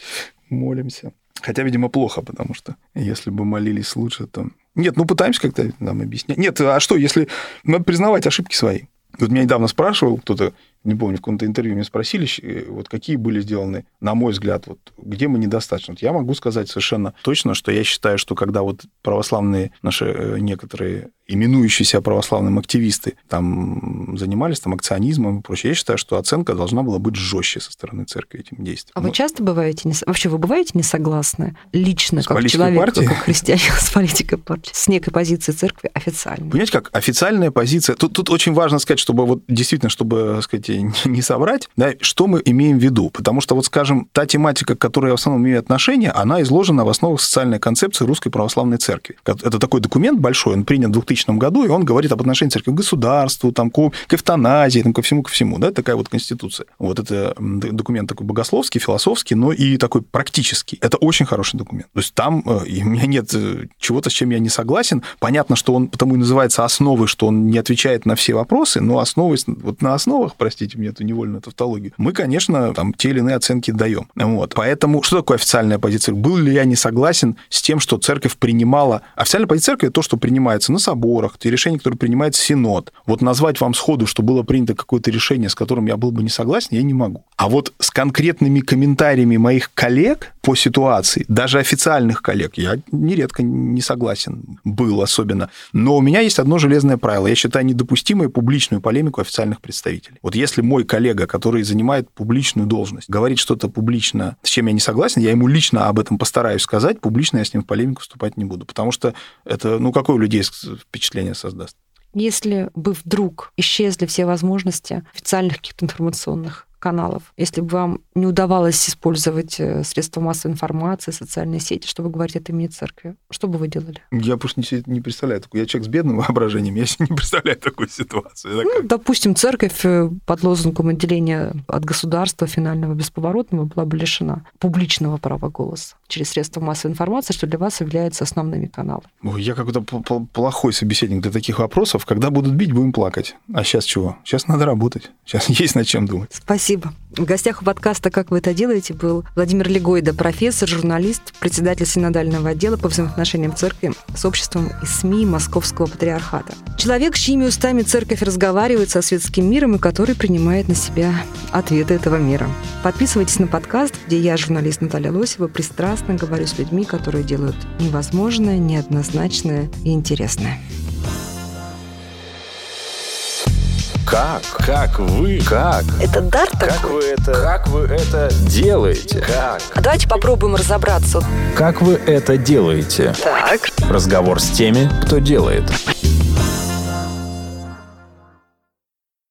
Молимся. Хотя, видимо, плохо, потому что если бы молились лучше, то... Нет, ну пытаемся как-то нам объяснять. Нет, а что, если... Надо признавать ошибки свои. Вот меня недавно спрашивал кто-то, не помню, в каком-то интервью меня спросили, э, вот какие были сделаны, на мой взгляд, вот где мы недостаточно. Вот я могу сказать совершенно точно, что я считаю, что когда вот православные наши э, некоторые именующиеся православным активисты там занимались там акционизмом и прочее, я считаю, что оценка должна была быть жестче со стороны церкви этим действиям. А вы ну, часто бываете, не... вообще вы бываете не согласны лично, с как человек, партией? как христианин, с политикой партии, с некой позиции церкви официальной? Понимаете, как официальная позиция, тут, тут очень важно сказать, чтобы вот действительно, чтобы, сказать, не соврать, да, что мы имеем в виду, потому что вот, скажем, та тематика, к которой я в основном имею отношение, она изложена в основах социальной концепции Русской Православной Церкви. Это такой документ большой, он принят в 2000 году, и он говорит об отношении церкви к государству, там, к, к эвтаназии, там, ко всему, ко всему, да, такая вот конституция. Вот это документ такой богословский, философский, но и такой практический. Это очень хороший документ. То есть там э, и у меня нет э, чего-то, с чем я не согласен. Понятно, что он потому и называется основой, что он не отвечает на все вопросы, но основываясь вот на основах, простите мне эту невольную тавтологию, мы, конечно, там те или иные оценки даем. Вот. Поэтому что такое официальная позиция? Был ли я не согласен с тем, что церковь принимала... Официальная позиция церкви – это то, что принимается на соборах, те решения, которые принимает Синод. Вот назвать вам сходу, что было принято какое-то решение, с которым я был бы не согласен, я не могу. А вот с конкретными комментариями моих коллег по ситуации, даже официальных коллег, я нередко не согласен был особенно. Но у меня есть одно железное правило. Я считаю недопустимой публичную полемику официальных представителей. Вот если мой коллега, который занимает публичную должность, говорит что-то публично, с чем я не согласен, я ему лично об этом постараюсь сказать, публично я с ним в полемику вступать не буду, потому что это, ну, какое у людей впечатление создаст? Если бы вдруг исчезли все возможности официальных каких-то информационных каналов. Если бы вам не удавалось использовать э, средства массовой информации, социальные сети, чтобы говорить от имени церкви, что бы вы делали? Я просто не, не представляю такую. Я человек с бедным воображением, я себе не представляю такую ситуацию. Ну, как... допустим, церковь э, под лозунгом отделения от государства финального бесповоротного была бы лишена публичного права голоса через средства массовой информации, что для вас является основными каналами. Ой, я какой-то плохой собеседник для таких вопросов. Когда будут бить, будем плакать. А сейчас чего? Сейчас надо работать. Сейчас есть над чем думать. Спасибо. В гостях у подкаста «Как вы это делаете» был Владимир Легойда, профессор, журналист, председатель синодального отдела по взаимоотношениям церкви с обществом и СМИ Московского патриархата. Человек, чьими устами церковь разговаривает со светским миром и который принимает на себя ответы этого мира. Подписывайтесь на подкаст, где я, журналист Наталья Лосева, пристрастно говорю с людьми, которые делают невозможное, неоднозначное и интересное. Как? Как вы? Как? Это дар такой? Как вы это? Как вы это делаете? Как? А давайте попробуем разобраться. Как вы это делаете? Так. Разговор с теми, кто делает.